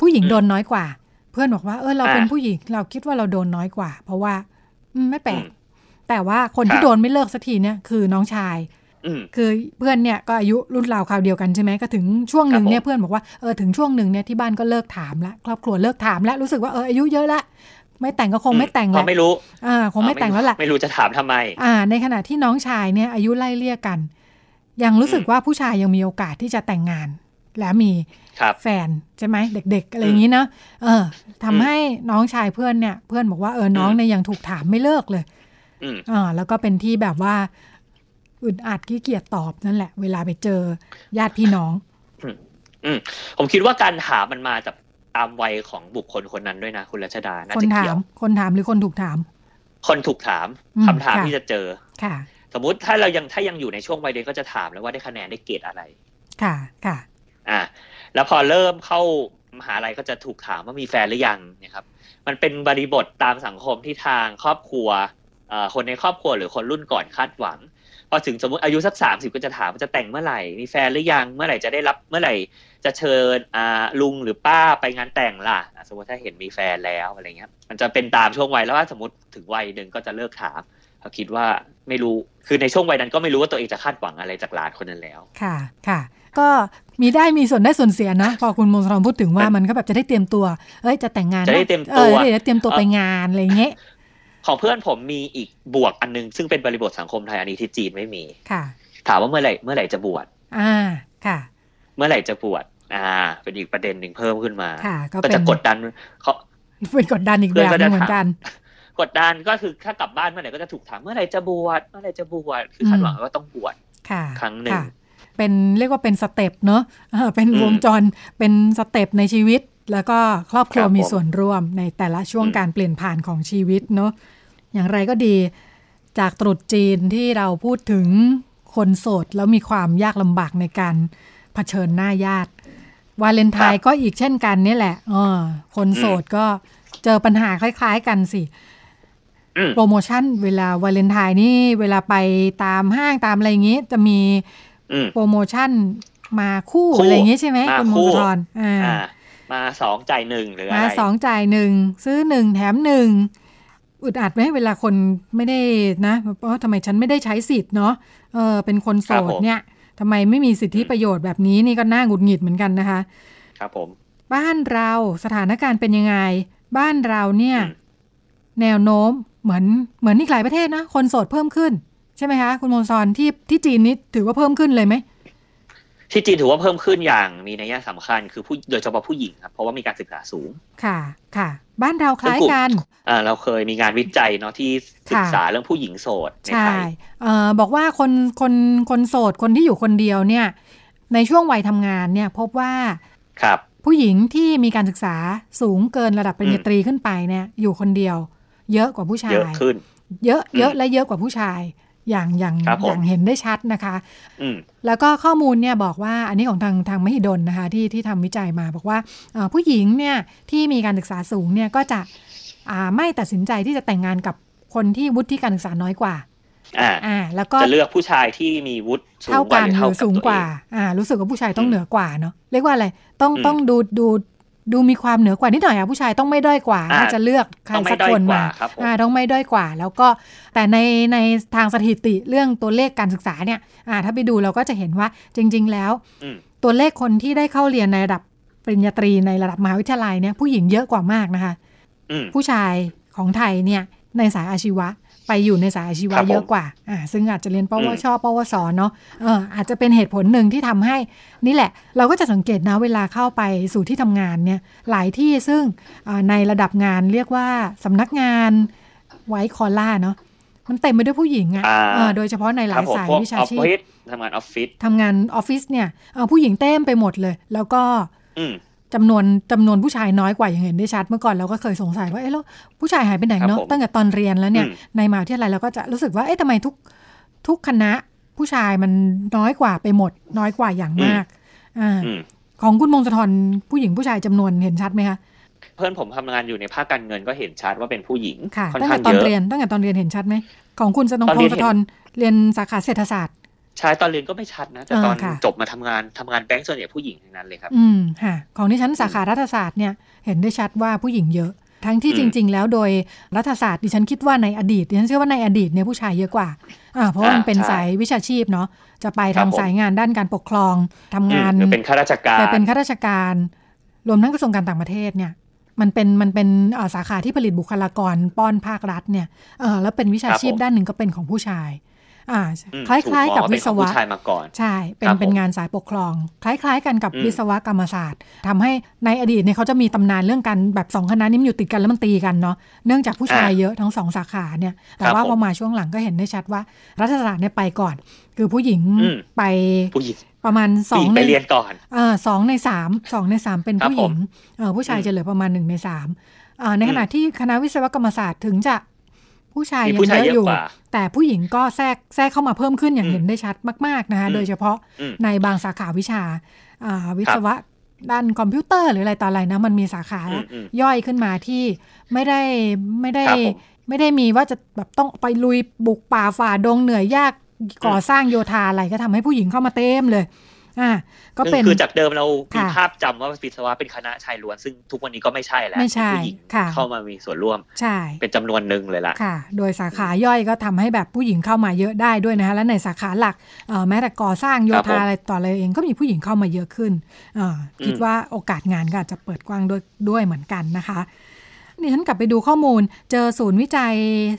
ผู้หญิงอืมโดนน้อยกว่า เพื่อนบอกว่าเออเราอ่าเป็นผู้หญิงเราคิดว่าเราโดนน้อยกว่า เพราะว่าอืมไม่แปลกอืมแต่ว่าคนคที่รับโดนไม่เลิกสักทีเนี่ยคือน้องชายอืมคือเพื่อนเนี่ยก็อายุรุ่นราวคราวเดียวกันใช่ไหมก็ถึงช่วงหนึ่งเนี่ยครับผมเพื่อนบอกว่าเออถึงช่วงหนึ่งเนี่ยที่บ้านก็เลิกถามละครอบครัวเลิกถามแล้วรู้สึกว่าเอออายุเยอะละ ไม่แต่งก็คงไม่แต่งเพละราะไม่รู้อ่าคงไม่แต่งแล้วแหละไม่รู้จะถามทำไม อ่า ในขณะที่น้องชายเนี่ยอายุไล่เลี่ยกัน ยังรู้สึกอืมว่าผู้ชายยังมีโอกาสที่จะแต่งงาน และมีครับแฟนใช่ไหมเด็ก ๆ อะไรอย่างนี้เนาะเออทำอืมให้น้องชายเพื่อนเนี่ย เพื่อนบอกว่าเออน้องอืมเนี่ยยังถูกถามไม่เลิกเลยอืมอ่าแล้วก็เป็นที่แบบว่าอึดอัดขี้เกียจตอบนั่นแหละ เวลาไปเจอญาติพี่น้อง อืมผมคิดว่าการถามมันมาจาก ตามวัยของบุคคลคนนั้นด้วยนะ คุณรัชดาน่าคนจะถาเกี่ยมวคนถามหรือคนถูกถาม คนถูกถามอืมคำถามค่ะที่จะเจอค่ะ สมมุติถ้าเรายังถ้ายังอยู่ในช่วงวัยเรียนก็จะถามแล้วว่าได้คะแนนได้เกรดอะไร ค่ะค่ะ อ่า แล้วพอเริ่มเข้ามหาลัยก็จะถูกถามว่ามีแฟนหรือยังเนี่ยครับ มันเป็นบริบทตามสังคมที่ทางครอบครัวเอ่อคนในครอบครัวหรือคนรุ่นก่อนคาดหวังพอถึงสมมติอายุสักสามสิบก็จะถามว่าจะแต่งเมื่อไหร่ มีแฟนหรือยัง เมื่อไหร่จะได้รับ เมื่อไหร่ จะเชิญอ่าลุงหรือป้าไปงานแต่งล่ะอะ สมมติถ้าเห็นมีแฟนแล้วอะไรเงี้ย มันจะเป็นตามช่วงวัยแล้วว่าสมมติถึงวัยหนึ่งก็จะเลิกถามเขาคิดว่าไม่รู้คือในช่วงวัยนั้นก็ไม่รู้ว่าตัวเองจะคาดหวังอะไรจากหลานคนนั้นแล้ว ค่ะค่ะก็มีได้มีส่วนได้ส่วนเสียนะ พอคุณมงคลพูดถึงว่ามันก็แบบจะได้เตรียมตัวเอ้ยจะแต่งงานนจะได้เตรียมเอตัวอจะได้เตรียมตัวไปงานอะไรอย่างเงี้ยของเพื่อนผมมีอีกบวกอันนึง ซึ่งเป็นบริบทสังคมไทยอันนี้ที่จีนไม่มีค่ะ ถามว่าเมื่อไหร่เมื่อไหร่จะบวชอ่าค่ะเมื่อไหร่จะบวชอ่า เป็นอีกประเด็นหนึ่งเพิ่มขึ้นมาค่ะก็ก็เป็จะนกดดันเขาเป็นกดดันอีกแบบหนึงเหมือนกัน กดดันก็คือถ้ากลับบ้านเมื่อไหร่ก็จะถูกถามเมื่อไหร่จะบวชเมื่อไหร่จะบวชคือคาดหวังว่าต้องบวชค่ะครั้งหนึ่งค่ะเป็นเรียกว่าเป็น step เนอะเออเป็นอืมวงจรเป็น step ในชีวิต แล้วก็ครอบครัวครับผมมีส่วนร่วมในแต่ละช่วงอืมการเปลี่ยนผ่านของชีวิตเนอะอย่างไรก็ดี จากตรุษจีนที่เราพูดถึงคนโสดแล้วมีความยากลำบากในการ เผชิญหน้าญาติ วาเลนไทน์ก็อีกเช่นกันนี่แหละเออคนโสดก็เจอปัญหาคล้าย ๆ กันสิอืมโปรโมชั่นเวลาวาเลนไทน์นี่เวลาไปตามห้างตามอะไรอย่างงี้ จะมีอืมโปรโมชั่นมาคู่คู่อะไรอย่างงี้ใช่ไหมมาคุณมคู่งคลทรอ่าอ่ามาสองจ่ายหนึ่งหรืออะมาไรสองจ่ายหนึ่งซื้อหนึ่งแถมหนึ่งอึดอัดไหมเวลาคนไม่ได้นะเพราะทำไมฉันไม่ได้ใช้สิทธิ์เนาะเออเป็นคนโสครับดผมเนี่ย ทำไมไม่มีสิทธิประโยชน์แบบนี้นี่ก็น่าหงุดหงิดเหมือนกันนะคะ ครับผม บ้านเราสถานการณ์เป็นยังไง บ้านเราเนี่ยอืมแนวโน้มเหมือนเหมือนอีกหลายประเทศนะ คนโสดเพิ่มขึ้น ใช่ไหมคะ คุณมงคลที่ที่จีนนี่ถือว่าเพิ่มขึ้นเลยไหม ที่จีนถือว่าเพิ่มขึ้นอย่างมีนัยสำคัญ คือผู้โดยเฉพาะผู้หญิงครับเพราะว่ามีการศึกษาสูงค่ะค่ะ บ้านเราคล้ายกันอ่าเราเคยมีงานวิจัยเนาะที่ศึกษาเรื่องผู้หญิงโสดในใช่ไทยเอ่อบอกว่าคนคนคนโสดคนที่อยู่คนเดียวเนี่ย ในช่วงวัยทำงานเนี่ยพบว่าครับผู้หญิงที่มีการศึกษาสูงเกินระดับปริญญาตรีขึ้นไปเนี่ยอยู่คนเดียว เยอะกว่าผู้ชาย เยอะขึ้น เยอะเยอะอืมและเยอะกว่าผู้ชาย อย่างอย่างครับผมอย่างเห็นได้ชัดนะคะอืมแล้วก็ข้อมูลเนี่ยบอกว่าอันนี้ของทางทางมหิดลนะคะที่ที่ทำวิจัยมาบอกว่าเอ่อผู้หญิงเนี่ยที่มีการศึกษาสูงเนี่ยก็จะอ่าไม่ตัดสินใจที่จะแต่งงานกับคนที่วุฒิการศึกษาน้อยกว่าอ่าอ่าแล้วก็จะเลือกผู้ชายที่มีวุฒิสูงเท่ากว่ากันหรือหเท่ารือกับสูงตัวกว่าเองอ่า รู้สึกว่าผู้ชายต้องอืมเหนือกว่าเนาะเรียกว่าอะไรต้องอืมต้องดูดู ดูมีความเหนือกว่านิดหน่อยอะผู้ชายต้องไม่ด้อยกว่าอ่าถ้าจะเลือกใครต้องไม่สักด้อยคนกว่ามาครับผมอ่าต้องไม่ด้อยกว่า แล้วก็แต่ในในทางสถิติเรื่องตัวเลขการศึกษาเนี่ยอ่าถ้าไปดูเราก็จะเห็นว่าจริง ๆ แล้วอืมตัวเลขคนที่ได้เข้าเรียนในระดับปริญญาตรีในระดับมหาวิทยาลัยเนี่ยผู้หญิงเยอะกว่ามากนะคะอืมผู้ชายของไทยเนี่ยในสายอาชีวะ ไปอยู่ในสายอาชีวะครับผมเยอะกว่าอ่า ซึ่งอาจจะเรียนปวอืมชปวส เนาะเอออาจจะเป็นเหตุผลหนึ่งที่ทำให้ นี่แหละ เราก็จะสังเกตนะเวลาเข้าไปสู่ที่ทำงานเนี่ย หลายที่ซึ่งอ่าในระดับงานเรียกว่าสำนักงานไว้คอล่าเนาะมันเต็มไปด้วยผู้หญิงอะอ่าเออโดยเฉพาะในหคลารับยผมสายพวกวิชาออฟชีพฟิศทำงานออฟฟิศทำงานออฟฟิศเนี่ยเอ่อผู้หญิงเต็มไปหมดเลย แล้วก็อืม จำนวนจำนวนผู้ชายน้อยกว่าอย่างเห็นได้ชัดเมื่อก่อนเราก็เคยสงสัยว่าเอ๊ะแล้วผู้ชายหายไปไหนเนาะครับผมตั้งแต่ตอนเรียนแล้วเนี่ยอืมในมหาวิทยาลัยเราก็จะรู้สึกว่าเอ๊ะทำไมทุกทุกคณะผู้ชายมันน้อยกว่าไปหมด น้อยกว่าอย่างมากอ่าอืมของคุณมงคลธรผู้หญิงผู้ชายจำนวนเห็นชัดไหมคะเพื่อนผมทำงานอยู่ในภาคการเงินก็เห็นชัดว่าเป็นผู้หญิงค่ะค่อนตั้งข้าแต่งตอนเยอะเรียนตั้งแต่ตอนเรียนเห็นชัดไหมของคุณสนงตอนพเรีงยนศธรเรียนสาขาเศรษฐศาสตร์ ใช่ตอนเรียนก็ไม่ชัดนะ แต่อ่าตอนค่ะจบมาทำงานทำงานแบงก์ส่วนใหญ่ผู้หญิงทั้งนั้นเลยครับ อืมค่ะ ของที่ฉันสาขารัฐศาสตร์เนี่ยเห็นได้ชัดว่าผู้หญิงเยอะทั้งที่อืจมริง ๆ แล้วโดยรัฐศาสตร์ดิฉันคิดว่าในอดีตดิฉันเชื่อว่าในอดีตเนี่ยผู้ชายเยอะกว่าอ่าเพราะว่ามันเป็นอ่าใช่สายวิชาชีพเนาะจะไปครัทาบงผมสายงานด้านการปกครองทำงานอืมหรือเป็นข้าราชการไปเป็นข้าราชการ รวมทั้งกระทรวงการต่างประเทศเนี่ย มันเป็นมันเป็นเอ่อสาขาที่ผลิตบุคลากรป้อนภาครัฐเนี่ยเออแล้วเป็นวิชาชีพครับผมด้านหนึ่งก็เป็นของผู้ชาย อ่าอืมคล้ายๆ กับถูมองวิศเป็นของวะผู้ชายมาก่อน ใช่ เป็นครับเป็นผมงานสายปกครอง คล้าย ๆ กันกับอืมวิศวกรรมศาสตร์ทำให้ในอดีตเนี่ยเขาจะมีตำนานเรื่องการแบบสองคณะนี้มันอยู่ติดกันแล้วมันตีกันเนาะ เนื่องจากผู้ชายเยอะทั้งสองสาขาเนี่ย แต่ครับว่าผมพอมาช่วงหลังก็เห็นได้ชัดว่า รัฐศาสตร์เนี่ยไปก่อน คือผู้หญิงอืมไปผู้หญิงประมาณสอผู้หงญิงในไปเรียนก่อนเออสองในสามสองในสามเป็นครับผู้หญิงผมเออผู้ชายอืมจะเหลือประมาณหนึ่งในสามอ่าในขณะอืมที่คณะวิศวกรรมศาสตร์ถึงจะ ผู้ชายมียังผู้ชายเยอะอยู่เยอะกว่าแต่ผู้หญิงก็แทรกแทรกเข้ามาเพิ่มขึ้นอย่างอืมเห็นได้ชัดมาก ๆนะคะอืมโดยเฉพาะอืมในบางสาขาวิชาอ่าวิศวะด้านคอมพิวเตอร์หรืออะไรต่ออะไรนะมันมีสาขาอืมอืมย่อยขึ้นมาที่ไม่ได้ไม่ได้ครับผมไม่ได้มีว่าจะแบบต้องไปลุยบุกป่าฝ่าดงเหนื่อยยากก่อสร้างโยธาอะไรก็ทำให้ผู้หญิงเข้ามาเต็มเลย อ่าก็เป็นคือจากเดิมเรามีค่ะภาพจำว่าวิศวะเป็นคณะชายล้วน ซึ่งทุกวันนี้ก็ไม่ใช่แล้วไม่ใช่ผู้หญิงค่ะเข้ามามีส่วนร่วมใช่เป็นจำนวนหนึ่งเลยล่ะค่ะ โดยสาขาย่อยก็ทำให้แบบผู้หญิงเข้ามาเยอะได้ด้วยนะคะและในสาขาหลักเอ่อแม้แต่ก่อสร้างโยครับผธามอะไรต่ออะไรเองก็มีผู้หญิงเข้ามาเยอะขึ้นเอ่ออมคิดว่าโอกาสงานก็อาจจะเปิดกว้างด้วยด้วยเหมือนกันนะคะนี่ฉันกลับไปดูข้อมูล เจอศูนย์วิจัย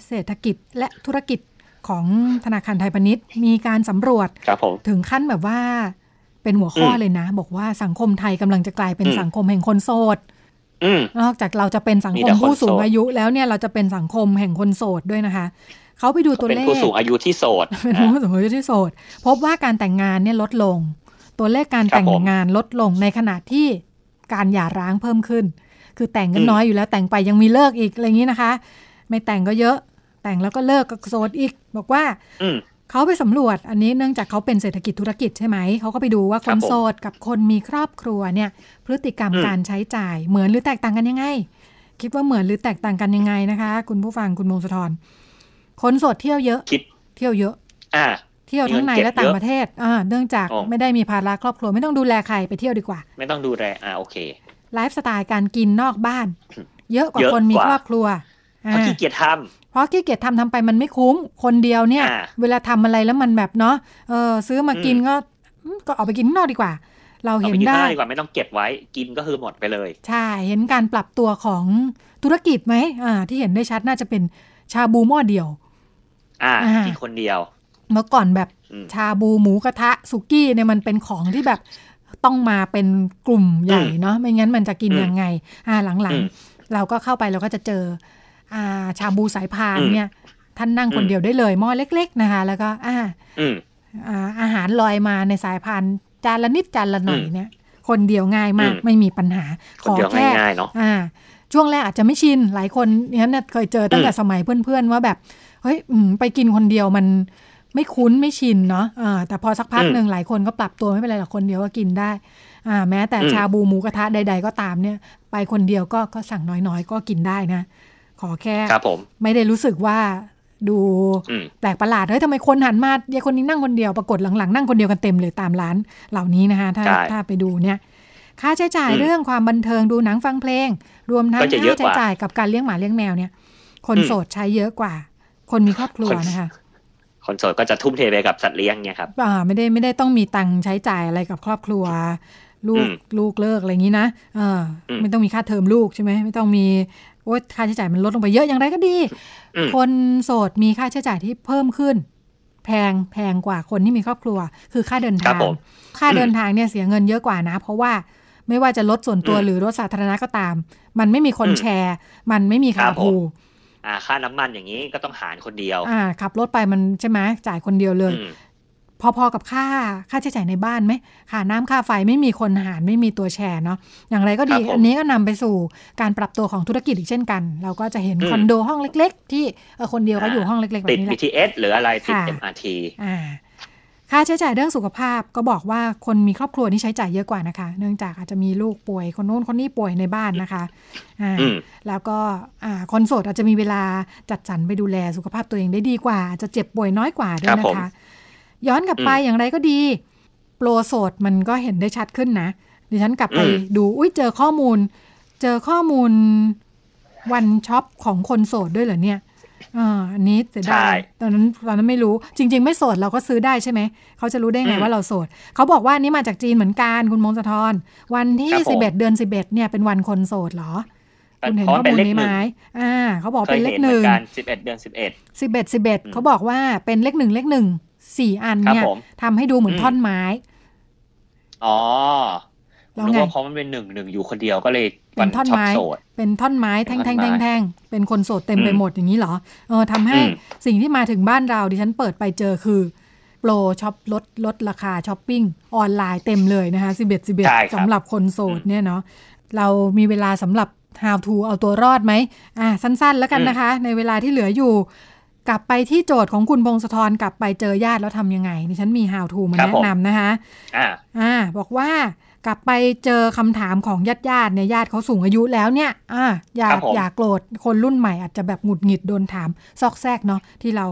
เศรษฐกิจและธุรกิจของธนาคารไทยพาณิชย์มีการสำรวจครับผมถึงขั้นแบบว่า เป็นหัวข้ออมเลยนะ บอกว่าสังคมไทยกำลังจะกลายเป็นอืมสังคมแห่งคนโสดอืมนอกจากเราจะเป็นสังมีคแต่มคนผู้สูงโสดอายุ แล้วเนี่ยเราจะเป็นสังคมแห่งคนโสดด้วยนะคะเขาไปดูตัวเป็นเลขผู้สูงอายุที่โสดเป็นผู้สูงอายุที่โสดพบว่าการแต่งงานเนี่ยลดลง ตัวเลขการครับแต่งผมงานลดลงในขณะที่การหย่าร้างเพิ่มขึ้น คือแต่งกันอืมน้อยอยู่แล้วแต่งไปยังมีเลิกอีกอะไรอย่างนี้นะคะ ไม่แต่งก็เยอะ แต่งแล้วก็เลิกก็โสดอีก บอกว่าอืม เขาไปสำรวจอันนี้เนื่องจากเขาเป็นเศรษฐกิจธุรกิจใช่ไหม เขาก็ไปดูว่าคครันบผมโสดกับคนมีครอบครัวเนี่ย พฤติกรรมอืมการใช้จ่ายเหมือนหรือแตกต่างกันยังไง คิดว่าเหมือนหรือแตกต่างกันยังไงนะคะ คุณผู้ฟังคุณมงคลธรคนโสดเที่ยวเยอะ คิด เที่ยวเยอะ อ่า เที่ยวทั้งในมีเงินเก็บและต่างเยอะประเทศ อ่า เนื่องจากอ๋อไม่ได้มีภาระครอบครัวไม่ต้องดูแลใครไปเที่ยวดีกว่า ไม่ต้องดูแล อ่า โอเค ไลฟ์สไตล์การกินนอกบ้าน เยอะกว่าเยอะคนมีกว่าครอบครัว เพราะอ่าขี้เกียจทเพราะขี้เกียจทำทำไปมันไม่คุ้ม คนเดียวเนี่ยอ่าเวลาทำอะไรแล้วมันแบบเนาะเออซื้อมาอืมกินก็อืมก็ออกไปกินข้างนอกดีกว่า เราำเอาเห็ไปนกินได้ข้าวดีกว่าไม่ต้องเก็บไว้กินก็คือหมดไปเลย ใช่เห็นการปรับตัวของธุรกิจไหมอ่า ที่เห็นได้ชัดน่าจะเป็นชาบูหม้อเดียว อ่าอ่ากินคนเดียว เมื่อก่อนแบบอืมชาบูหมูกระทะสุกี้เนี่ยมันเป็นของที่แบบต้องมาเป็นกลุ่มใหญ่เนาะไม่งั้นมันจะกินอืมยังไง อ่าหลังอืมๆเราก็เข้าไปเราก็จะเจออ่า ชาบูสายพานอืมเนี่ย ท่านนั่งคนอืมเดียวได้เลยหม้อเล็ก ๆ นะคะ แล้วก็อ่าอืมอ่าอาหารลอยมาในสายพานจานละนิดจานละหน่อยอืมเนี่ย คนเดียวง่ายมากอืมไม่มีปัญหาคนเดียวแค่ง่ายๆเนาะอ่า ช่วงแรกอาจจะไม่ชิน หลายคนเนี่ยเคยเจอตั้งแต่อืมสมัยเพื่อนๆว่าแบบเฮ้ยอืมไปกินคนเดียวมันไม่คุ้นไม่ชินเนาะอ่าแต่พอสักพักหนึ่งหลายคนก็ปรับตัวไม่เป็นไรหรอกคนเดียวก็กินได้อ่าแม้แต่อืมชาบูหมูกระทะใด ๆ ก็ตามเนี่ย ไปคนเดียวก็ก็สั่งน้อยๆ ก็กินได้นะ ขอแค่ครับผมไม่ได้รู้สึกว่าดูอืมแปลกประหลาดเฮ้ยทำไมคนหันมายายคนนี้นั่งคนเดียวปรากฏหลังๆนั่งคนเดียวกันเต็มเลยตามร้านเหล่านี้นะคะถ้าใช่ถ้าไปดูเนี่ย ค่าใช้จ่ายอืมเรื่องความบันเทิงดูหนังฟังเพลง รวมทั้งก็จะเยค่าอะกใช้ว่าจ่ายกับการเลี้ยงหมาเลี้ยงแมวเนี่ย คนอืมโสดใช้เยอะกว่า คนมีครอบครัวคนนะคะคนโสดก็จะทุ่มเทไปกับสัตว์เลี้ยงเนี่ยครับอ่าไม่ได้ไม่ได้ต้องมีตังค์ใช้จ่ายอะไรกับครอบครัว ลูกอืมลูกเลิกอะไรอย่างนี้นะเอออมไม่ต้องมีค่าเทอมลูกใช่ไหมไม่ต้องมี โอ๊ยค่าใช้จ่ายมันลดลงไปเยอะอย่างไรก็ดีอืมคนโสดมีค่าใช้จ่ายที่เพิ่มขึ้น แพงแพงกว่าคนที่มีครอบครัว คือค่าเดินครัทาบงผมค่าเดินทางเนี่ยเสียเงินเยอะกว่านะ เพราะว่าไม่ว่าจะรถส่วนตัวอืมหรือรถสาธารณะก็ตาม มันไม่มีคนอืมแชร์ มันไม่มีครัคาบผมพูอ่าค่าน้ำมันอย่างนี้ก็ต้องหารคนเดียว อ่าขับรถไปมันใช่ไหมจ่ายคนเดียวเลยอืม พอๆกับค่าค่าใช้จ่ายในบ้านไหมค่าน้ำค่าไฟไม่มีคนหารไม่มีตัวแชร์เนาะอย่างไรก็ดีครับผมอันนี้ก็นำไปสู่การปรับตัวของธุรกิจอีกเช่นกัน เราก็จะเห็นอืมคอนโดห้องเล็ก ๆ ที่เออคนเดียวก็อยู่ห้องเล็กๆแบติดบนี้แหละ BTS หรืออะไรติดค่ะ MRT อ่าค่าใช้จ่ายเรื่องสุขภาพก็บอกว่าคนมีครอบครัวนี่ใช้จ่ายเยอะกว่านะคะ เนื่องจากอาจจะมีลูกป่วยคนโน้นคนนี้ป่วยในบ้านนะคะอ่าอืมแล้วก็อ่าคนโสดอาจจะมีเวลาจัดสรรไปดูแลสุขภาพตัวเองได้ดีกว่าอาจจะเจ็บป่วยน้อยกว่าด้วครัยบนะผมคะ ย้อนกลับไปอืมอย่างไรก็ดี โปรโสดมันก็เห็นได้ชัดขึ้นนะดิฉันกลับไปอืมดูอุ้ยเจอข้อมูล เจอข้อมูลวันช็อปของคนโสดด้วยเหรอเนี่ยอ่าอันนี้เสียดายตอนนั้นตอนนั้นไม่รู้จริง ๆ ไม่โสดเราก็ซื้อได้ใช่ไหม เขาจะรู้ได้ไงว่าเราโสด เขาบอกว่านี่มาจากจีนเหมือนกันคุณมงสะทอนวันที่สิบเอ็ดเดือนสิบเอ็ดเนี่ยเป็นวันคนโสดเหรอคุณเห็นเพราะข้อเป็นมูลเลขนี้หไหมนึ่งอ่า เขาบอกเคเป็ยนเลเห็ขนหเหมือนึ่งนกัน11เดือน11สิบเอ็ดสิบเอ็ดอืมเขาบอกว่าเป็นเลขหนึ่งเลขหนึ่ง สี่อันครับเนี่ยผมทำให้ดูเหมือนอืมท่อนไม้ อ๋อแล้วรู้ไงว่าเพราะมันเป็นหนึ่งหนึ่งอยู่คนเดียวก็เลยเป็นท่อนช็อปไม้โสดเป็นท่อนไม้แท่งเป็แท่นงท่อนไม้แท่งแท่งเป็นคนโสดเต็มไปอืมหมดอย่างนี้เหรอ เออทำให้อืมสิ่งที่มาถึงบ้านเราดิฉันเปิดไปเจอคือโปรช็อปลดลดราคาช้อปปิ้งออนไลน์เต็มเลยนะคะสิบเอ็ดสิบเอ็ดใช่ครับสำหรับคนโสดเนี่ยเนาะเรามีเวลาสำหรับ how to เอาตัวรอดไหมอะสั้นๆ แล้วกันนะคะ ในเวลาที่เหลืออยู่ กลับไปที่โจทย์ของคุณพงศธรกลับไปเจอญาติแล้วทำยังไงดิฉันมี how to มาแนะนำครับผมนะคะอ่าอ่า บอกว่ากลับไปเจอคำถามของญาติญาติๆเนี่ยญาติเขาสูงอายุแล้วเนี่ยอ่าอย่าครับผมอย่าโกรธคนรุ่นใหม่อาจจะแบบหงุดหงิดโดนถามซอกแซกเนาะที่เรา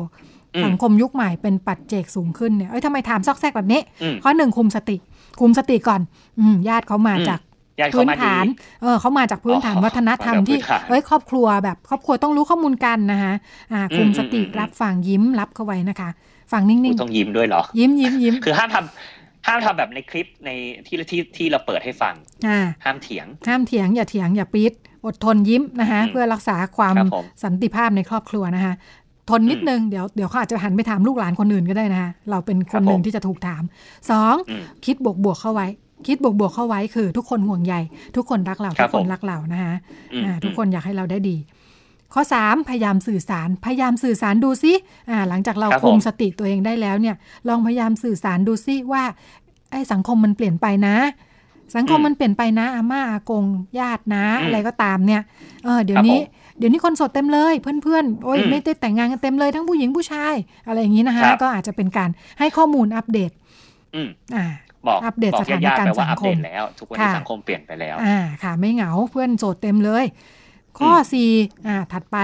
อืมสังคมยุคใหม่เป็นปัจเจกสูงขึ้นเนี่ยเอ้ยทำไมถามซอกแซกแบบนี้อืมข้อหนึ่งคุมสติ คุมสติก่อน อืมญาติเขามาอืมจากญาติเขา พื้นมาดีฐานเออเขามาจากพื้นฐานอ๋อวัฒนธรรมมาจากที่พื้นฐานเอ้ยครอบครัวแบบ ครอบครัวต้องรู้ข้อมูลกันนะคะอ่าคุมอืมสติอืมอืมรับฟังยิ้มรับเข้าไว้นะคะฟังนิ่งต้องยิ้มด้วยเหรอๆยิ้มยิ้มยิ้มคือห้ามทำห้ามทำแบบในคลิปในที่ที่ที่เราเปิดให้ฟังอ่าห้ามเถียง ห้ามเถียงอย่าเถียงอย่าปี๊ดอดทนยิ้มนะคะอืมเพื่อรักษาความครับผมสันติภาพในครอบครัวนะคะทนนิดนึงเดี๋ยวเดี๋ยวเขาอาจจะหันไปถามลูกหลานคนอื่นก็ได้นะคะเราเป็นคนหนึ่งที่จะถูกถามสองอืมคิดบวกบวกๆเข้าไว้ คิดบวกบวกๆเข้าไว้คือ ทุกคนห่วงใยทุกคนรักเราครัทุบกคนผมรักเรานะคะอืมอ่าทุกอืมคนอยากให้เราได้ดี ข้อ 3 พยายามสื่อสาร พยายามสื่อสารดูซิอ่าหลังจากเราครับคุมผมสติตัวเองได้แล้วเนี่ย ลองพยายามสื่อสารดูซิว่าไอ้สังคมมันเปลี่ยนไปนะ สังคมอืมมันเปลี่ยนไปนะอาม่าอากงญาตินะอืมอะไรก็ตามเนี่ยเออเดี๋ยวครับนี้ผมเดี๋ยวนี้คนโสดเต็มเลยเพื่อนๆ โอ้ยอืมไม่ได้แต่งงานกันเต็มเลยทั้งผู้หญิงผู้ชาย อะไรอย่างนี้นะคะครับก็อาจจะเป็นการให้ข้อมูลอัปเดตอืมอ่า บอกอัปเดตบอกสถานการณ์ญติๆไปว่าสัอังปคเดมตแล้ว ทุกวันนี้ค่ะสังคมเปลี่ยนไปแล้วอ่าค่ะ ไม่เหงาเพื่อนโสดเต็มเลย ข้อ4อ่าถัดไป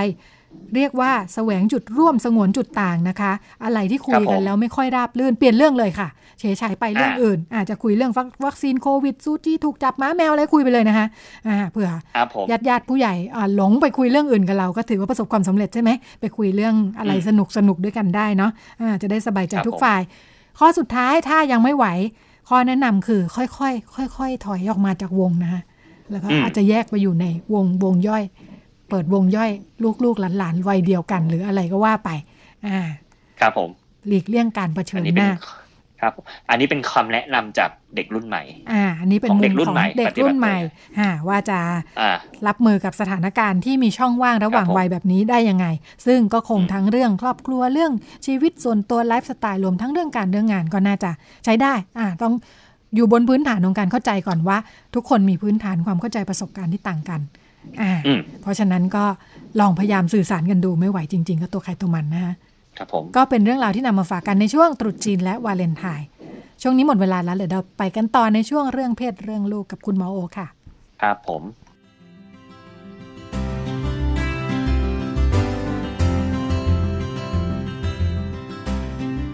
เรียกว่าแสวงจุดร่วมสงวนจุดต่างนะคะ อะไรที่คุยครับผกันมแล้วไม่ค่อยราบลื่นเปลี่ยนเรื่องเลยค่ะ เฉยชายไปเรื่องอ่าอื่น อาจจะคุยเรื่องวัควัคซีนโควิดซูจี้ถูกจับหม้าแมวอะไรคุยไปเลยนะคะอ่าเผื่อครับผมญาติญาติๆผู้ใหญ่อ่าหลงไปคุยเรื่องอื่นกับเราก็ถือว่าประสบความสำเร็จใช่ไหมไปคุยเรื่องอะไรอืมสนุกสนุกๆด้วยกันได้เนาะอ่าจะได้สบายใจครับทุกผมฝ่ายข้อสุดท้ายถ้ายังไม่ไหว ข้อแนะนำคือค่อยๆค่อยๆถอยออกมาจากวงนะคะแล้วก็อืมอาจจะแยกไปอยู่ในวงวงย่อย เปิดวงย่อย ลูกๆหลานๆวัยเดียวกัน หรืออะไรก็ว่าไป อ่า ครับผม หลีกเลี่ยงการเผชิอันญนี้หเป็นน้า ครับ อันนี้เป็นคำแนะนำจากเด็กรุ่นใหม่ อ่า อันนี้เป็นของมุเด็มกรุ่ขนองใหม่เด็กปฏิบัติรุ่นใหม่ตัวอ่าว่าจะอ่ารับมือกับสถานการณ์ที่มีช่องว่างระหว่างครับผมวัยแบบนี้ได้ยังไง ซึ่งก็คงอืมทั้งเรื่องครอบครัวเรื่องชีวิตส่วนตัวไลฟ์สไตล์รวมทั้งเรื่องการเรื่องงานก็น่าจะใช้ได้ อ่า ต้องอยู่บนพื้นฐานของการเข้าใจก่อนว่า ทุกคนมีพื้นฐานความเข้าใจประสบการณ์ที่ต่างกัน อ่าอืมเพราะฉะนั้นก็ลองพยายามสื่อสารกันดูไม่ไหวจริง ๆก็ตัวใครตัวมันนะคะ ครับผมก็เป็นเรื่องราวที่นำมาฝากกันในช่วงตรุษจีนและวาเลนไทน์ช่วงนี้หมดเวลาแล้วเดี๋ยวเราไปกันต่อในช่วงเรื่องเพศเรื่องลูกกับคุณหมอโอค่ะ ครับผม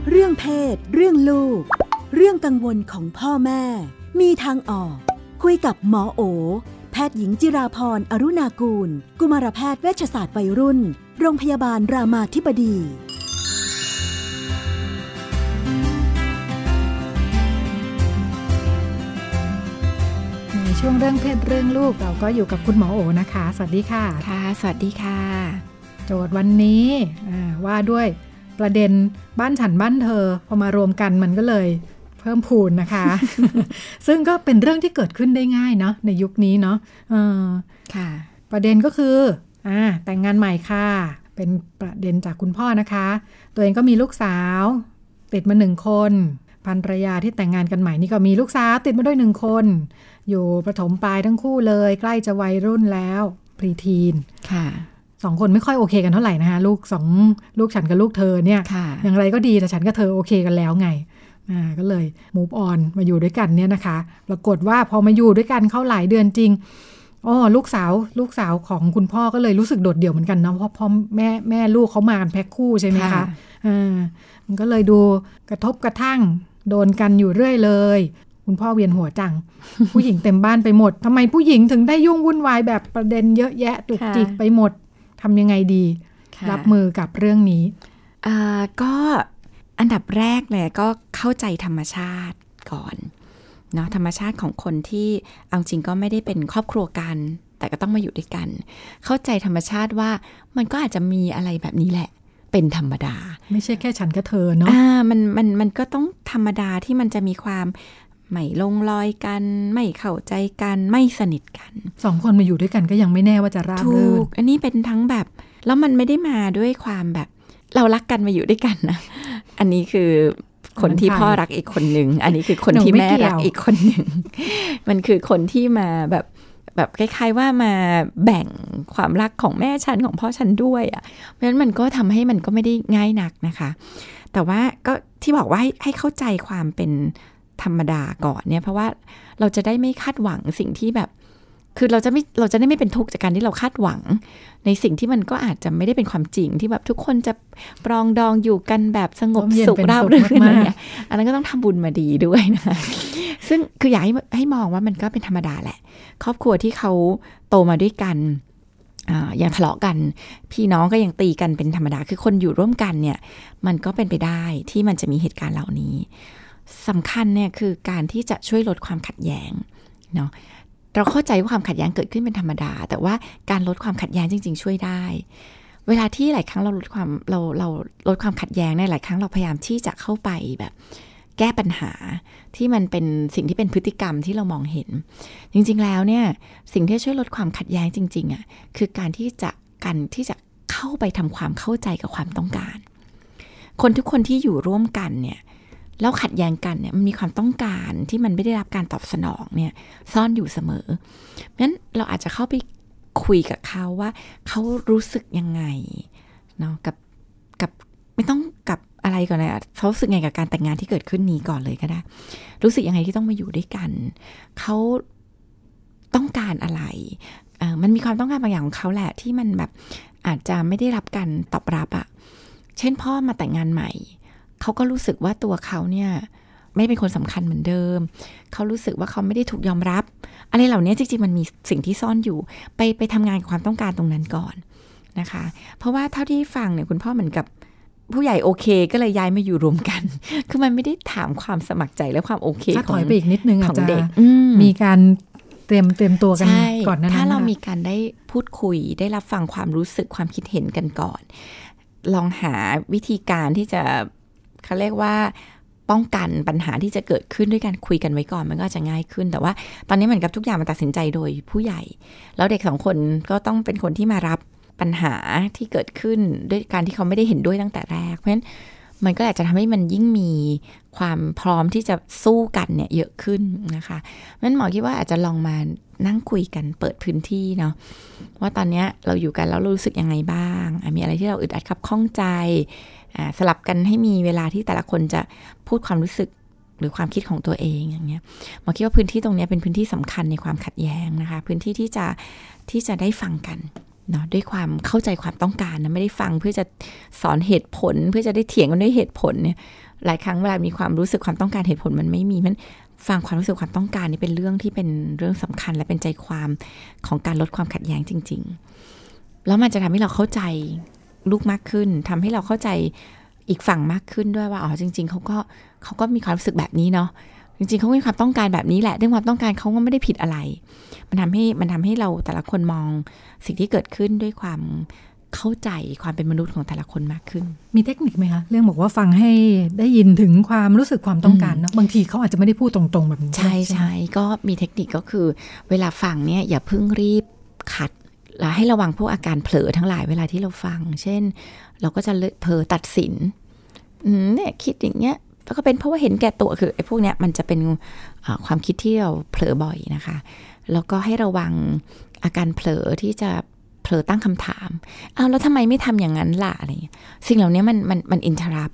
เรื่องเพศ เรื่องลูก เรื่องกังวลของพ่อแม่ มีทางออก คุยกับหมอโอ แพทย์หญิงจิราพรอรุณากูล กุมารแพทย์เวชศาสตร์วัยรุ่น โรงพยาบาลรามาธิบดี ช่วงเรื่องเพศเรื่องลูกเราก็อยู่กับคุณหมอโอนะคะ สวัสดีค่ะ ค่ะ สวัสดีค่ะ โจทย์วันนี้อ่าว่าด้วยประเด็นบ้านฉันบ้านเธอ พอมารวมกันมันก็เลยเพิ่มพูนนะคะ ซึ่งก็เป็นเรื่องที่เกิดขึ้นได้ง่ายเนาะในยุคนี้เนาะเออค่ะ ประเด็นก็คืออ่าแต่งงานใหม่ค่ะ เป็นประเด็นจากคุณพ่อนะคะ ตัวเองก็มีลูกสาว ติดมาหนึ่งคนภรรยาที่แต่งงานกันใหม่นี่ก็มีลูกสาวติดมาด้วยหนึ่งคนอยู่ประถมปลายทั้งคู่เลย ใกล้จะวัยรุ่นแล้วพรีทีนค่ะสองคนไม่ค่อยโอเคกันเท่าไหร่นะคะลูกสองลูกฉันกับลูกเธอเนี่ยค่ะอย่างไรก็ดีแต่ฉันกับเธอโอเคกันแล้วไงอ่าก็เลย move on มาอยู่ด้วยกันเนี่ยนะคะ ปรากฏว่าพอมาอยู่ด้วยกันเข้าหลายเดือนจริงอ๋อลูกสาวลูกสาวของคุณพ่อก็เลยรู้สึกโดดเดี่ยวเหมือนกันนะเพราะพ่อแม่แม่ลูกเขามากันแพ็คคู่ใช่ไหมคะค่ะอ่ามันก็เลยดูกระทบกระทั่งโดนกันอยู่เรื่อยเลย คุณพ่อเวียนหัวจัง ผู้หญิงเต็มบ้านไปหมดทำไมผู้หญิงถึงได้ยุ่งวุ่นวายแบบประเด็นเยอะแยะจุกจิกไปหมดทำยังไงดีค่ะรับมือกับเรื่องนี้อ่าก็อันดับแรกเลยก็เข้าใจธรรมชาติก่อนเนาะธรรมชาติของคนที่เอาจริงก็ไม่ได้เป็นครอบครัวกัน แต่ก็ต้องมาอยู่ด้วยกัน เข้าใจธรรมชาติว่ามันก็อาจจะมีอะไรแบบนี้แหละเป็นธรรมดา ไม่ใช่แค่ฉันกับเธอเนาะอ่ามันมันมันก็ต้องธรรมดาที่มันจะมีความ ไม่ลงรอยกัน ไม่เข้าใจกัน ไม่สนิทกันสองคนมาอยู่ด้วยกันก็ยังไม่แน่ว่าจะราบถูรื่นกอันนี้เป็นทั้งแบบ แล้วมันไม่ได้มาด้วยความแบบ เรารักกันมาอยู่ด้วยกันนะอันนี้คือคนที่อันนั้นใครพ่อรักอีกคนหนึ่ง อันนี้คือคนหนูที่ไม่แม่เกี่ยวรักอีกคนหนึ่ง มันคือคนที่มาแบบแบบคล้ายๆว่ามาแบ่งความรักของแม่ฉันของพ่อฉันด้วยอะ่ะ เพราะฉะนั้นมันก็ทำให้มันก็ไม่ได้ง่ายนักนะคะ แต่ว่าก็ที่บอกว่าให้ให้เข้าใจความเป็น ธรรมดาก่อนเนี่ยเพราะว่าเราจะได้ไม่คาดหวังสิ่งที่แบบ คือเราจะไม่เราจะได้ไม่เป็นทุกข์จากการที่เราคาดหวัง ในสิ่งที่มันก็อาจจะไม่ได้เป็นความจริงที่แบบทุกคนจะปรองดองอยู่กันแบบสงบร่มเย็นสุขเป็นราบสุขรื่นมากๆอะไรเงี้ยอันนั้นก็ต้องทำบุญมาดีด้วยนะคะซึ่งคืออยากให้ให้มองว่ามันก็เป็นธรรมดาแหละ ครอบครัวที่เขาโตมาด้วยกันอ่ายังทะเลาะกัน พี่น้องก็ยังตีกันเป็นธรรมดา คือคนอยู่ร่วมกันเนี่ย มันก็เป็นไปได้ที่มันจะมีเหตุการณ์เหล่านี้ สำคัญเนี่ยคือการที่จะช่วยลดความขัดแย้งเนาะเราเข้าใจว่าความขัดแย้งเกิดขึ้นเป็นธรรมดา แต่ว่าการลดความขัดแย้งจริง ๆ ช่วยได้ เวลาที่หลายครั้งเราลดความเราเราลดความขัดแย้งเนี่ยหลายครั้งเราพยายามที่จะเข้าไปแบบ แก้ปัญหาที่มันเป็นสิ่งที่เป็นพฤติกรรมที่เรามองเห็น จริง ๆ แล้วเนี่ยสิ่งที่ช่วยลดความขัดแย้งจริงๆอะคือการที่จะการที่จะเข้าไปทำความเข้าใจกับความต้องการ คนทุกคนที่อยู่ร่วมกันเนี่ย แล้วขัดแย้งกันเนี่ยมันมีความต้องการที่มันไม่ได้รับการตอบสนองเนี่ยซ่อนอยู่เสมอเพราะฉะนั้นเราอาจจะเข้าไปคุยกับเขาว่าเขารู้สึกยังไงเนาะกับกับไม่ต้องกับอะไรก่อนเลยเขารู้สึกไงกับการแต่งงานที่เกิดขึ้นนี้ก่อนเลยก็ได้ รู้สึกยังไงที่ต้องมาอยู่ด้วยกัน เขาต้องการอะไรมันมีความต้องการบางอย่างของเขาแหละที่มันแบบอาจจะไม่ได้รับการตอบรับอะเช่นพ่อมาแต่งงานใหม่ เขาก็รู้สึกว่าตัวเขาเนี่ยไม่เป็นคนสำคัญเหมือนเดิม เขารู้สึกว่าเขาไม่ได้ถูกยอมรับ อะไรเหล่านี้จริงๆ มันมีสิ่งที่ซ่อนอยู่ ไปไปทำงานกับความต้องการตรงนั้นก่อนนะคะ เพราะว่าเท่าที่ฟังเนี่ยคุณพ่อเหมือนกับผู้ใหญ่โอเคก็เลยย้ายมาอยู่รวมกัน คือมันไม่ได้ถามความสมัครใจและความโอเคถ้าขถองอยไปอีกนิดนึงขอาอจงจะเด็กอืมมีการเตรียมเตรียมตัวกันใช่ก่อนหนานั้นถ้าเรานะคะมีการได้พูดคุยได้รับฟังความรู้สึกความคิดเห็นกันก่อน ลองหาวิธีการที่จะ เขาเรียกว่าป้องกันปัญหาที่จะเกิดขึ้นด้วยการคุยกันไว้ก่อนมันก็จะง่ายขึ้น แต่ว่าตอนนี้เหมือนกับทุกอย่างมันตัดสินใจโดยผู้ใหญ่ แล้วเด็กสองคนก็ต้องเป็นคนที่มารับปัญหาที่เกิดขึ้นด้วยการที่เขาไม่ได้เห็นด้วยตั้งแต่แรก เพราะฉะนั้นมันก็อาจจะทำให้มันยิ่งมีความพร้อมที่จะสู้กันเนี่ยเยอะขึ้นนะคะนั้นหมอคิดว่าอาจจะลองมานั่งคุยกันเปิดพื้นที่เนาะว่าตอนเนี้ยเราอยู่กันแล้วเรารู้สึกยังไงบ้าง มีอะไรที่เราอึดอัดขับข้องใจ สลับกันให้มีเวลาที่แต่ละคนจะพูดความรู้สึกหรือความคิดของตัวเองอย่างเงี้ยหมอคิดว่าพื้นที่ตรงนี้เป็นพื้นที่สำคัญในความขัดแย้งนะคะ พื้นที่ที่จะที่จะได้ฟังกันเนาะด้วยความเข้าใจความต้องการนะไม่ได้ฟังเพื่อจะสอนเหตุผล เพื่อจะได้เถียงกันด้วยเหตุผลเนี่ยหลายครั้งเวลามีความรู้สึกความต้องการเหตุผลมันไม่มีมันฟังความรู้สึกความต้องการนี่เป็นเรื่องที่เป็นเรื่องสำคัญและเป็นใจความของการลดความขัดแย้งจริง ๆ แล้วมันจะทำให้เราเข้าใจ ลูกมากขึ้นทำให้เราเข้าใจอีกฝั่งมากขึ้นด้วยว่าอ๋อจริง ๆเขาก็เขาก็มีความรู้สึกแบบนี้เนาะจริงๆเขามีความต้องการแบบนี้แหละด้วยความต้องการเขาก็ไม่ได้ผิดอะไร มันทำให้มันทำให้เราแต่ละคนมองสิ่งที่เกิดขึ้นด้วยความเข้าใจความเป็นมนุษย์ของแต่ละคนมากขึ้น มีเทคนิคไหมคะ เรื่องบอกว่าฟังให้ได้ยินถึงความรู้สึกความต้องการเนอะบางทีเขาอาจจะไม่ได้พูดตรงๆแบบนี้ ใช่ใช่ก็มีเทคนิคก็คือ เวลาฟังเนี่ยอย่าเพิ่งรีบขัด แล้วให้ระวังพวกอาการเผลอทั้งหลายเวลาที่เราฟัง เช่น เราก็จะเผลอตัดสินเนี่ยคิดอย่างเงี้ยแล้วก็เป็นเพราะว่าเห็นแก่ตัวคือไอ้พวกเนี้ยมันจะเป็นความคิดที่เราเผลอบ่อยนะคะ แล้วก็ให้ระวังอาการเผลอที่จะเผลอตั้งคำถามเอาแล้วทำไมไม่ทำอย่างนั้นล่ะอะไรเงี้ยสิ่งเหล่านี้มันมันมันอินทรับ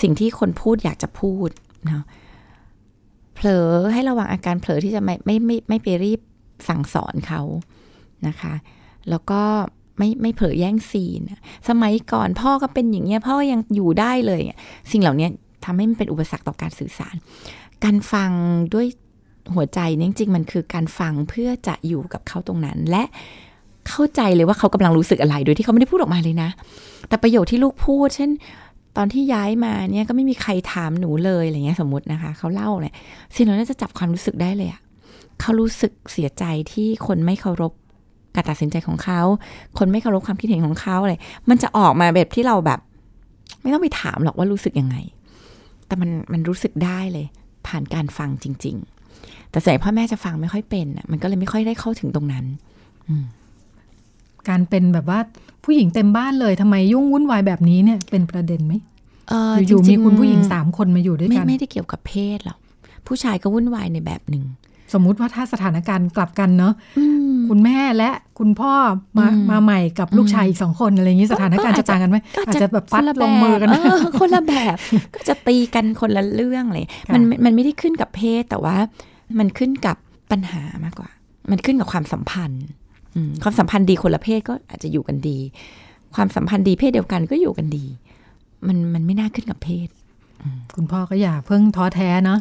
สิ่งที่คนพูดอยากจะพูดเนาะเผลอให้ระวังอาการเผลอที่จะไม่ไม่ไม่ไม่ไปรีบสั่งสอนเขา นะคะ แล้วก็ไม่ไม่เผลอแย่งซีน สมัยก่อนพ่อก็เป็นอย่างเงี้ยพ่อยังอยู่ได้เลย สิ่งเหล่านี้ทำให้มันเป็นอุปสรรคต่อการสื่อสาร การฟังด้วยหัวใจนี่จริงๆมันคือการฟังเพื่อจะอยู่กับเขาตรงนั้น และเข้าใจเลยว่าเขากำลังรู้สึกอะไร โดยที่เขาไม่ได้พูดออกมาเลยนะ แต่ประโยชน์ที่ลูกพูด เช่น ตอนที่ย้ายมาเนี่ยก็ไม่มีใครถามหนูเลยอะไรเงี้ยสมมตินะคะ เขาเล่าเลยสิ่งเหล่านี้จะจับความรู้สึกได้เลยอะเขารู้สึกเสียใจที่คนไม่เคารพ การตัดสินใจของเขา คนไม่เคารพความคิดเห็นของเขาเลยมันจะออกมาแบบที่เราแบบ ไม่ต้องไปถามหรอกว่ารู้สึกยังไง แต่มันมันรู้สึกได้เลย ผ่านการฟังจริง ๆ แต่ส่วนพ่อแม่จะฟังไม่ค่อยเป็นอะมันก็เลยไม่ค่อยได้เข้าถึงตรงนั้น อืการเป็นแบบว่าผู้หญิงเต็มบ้านเลยทำไมยุ่งวุ่นวายแบบนี้เนี่ยเป็นประเด็นไหมอยู่ๆมีคุณผู้หญิงสามคนมาอยู่ด้วยกันไม่ได้เกี่ยวกับเพศหรอกผู้ชายก็วุ่นวายในแบบหนึ่ง สมมุติว่าถ้าสถานการณ์กลับกันเนาะคุณแม่และคุณพ่อมามาใหม่กับลูกชายอีกสองคนอะไรอย่างนี้สถานการณ์จะต่างกันไหมอาจจะแบบฟัดลงมือกันคนละแบบ ก็จะตีกันคนละเรื่องเลยมันมันไม่ได้ขึ้นกับเพศแต่ว่า มันขึ้นกับปัญหามากกว่า มันขึ้นกับความสัมพันธ์ความสัมพันธ์ดีคนละเพศก็อาจจะอยู่กันดี ความสัมพันธ์ดีเพศเดียวกันก็อยู่กันดี มันมันไม่น่าขึ้นกับเพศ คุณพ่อก็อย่าเพิ่งท้อแท้เนาะ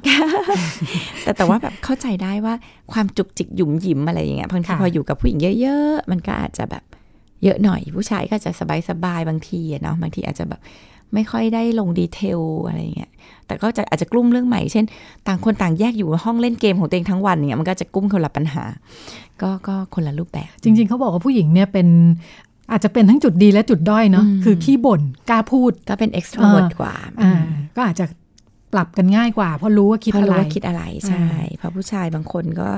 แต่แต่ว่าแบบเข้าใจได้ว่าความจุกจิกหยุมหยิมอะไรอย่างเงี้ยบางทีพออยู่กับผู้หญิงเยอะๆ มันก็อาจจะแบบเยอะหน่อย ผู้ชายก็จะสบายๆบางทีเนาะบางทีอาจจะแบบไม่ค่อยได้ลงดีเทลอะไรเงี้ย แต่ก็จะอาจจะกลุ้มเรื่องใหม่ เช่น ต่างคนต่างแยกอยู่ห้องเล่นเกมของตัวเองทั้งวันเนี่ยมันก็จะกุ้มคนละปัญหา ก็ก็คนละรูปแบบ จริง ๆเขาบอกว่าผู้หญิงเนี่ยเป็น อาจจะเป็นทั้งจุดดีและจุดด้อยเนาะคือขี้บ่นกล้าพูดก็เป็น extrovert กว่าอ่าก็อาจจะปรับกันง่ายกว่า เพราะรู้ว่าคิดอะไรรู้ว่าคิดอะไรใช่เพราะผู้ชายบางคนก็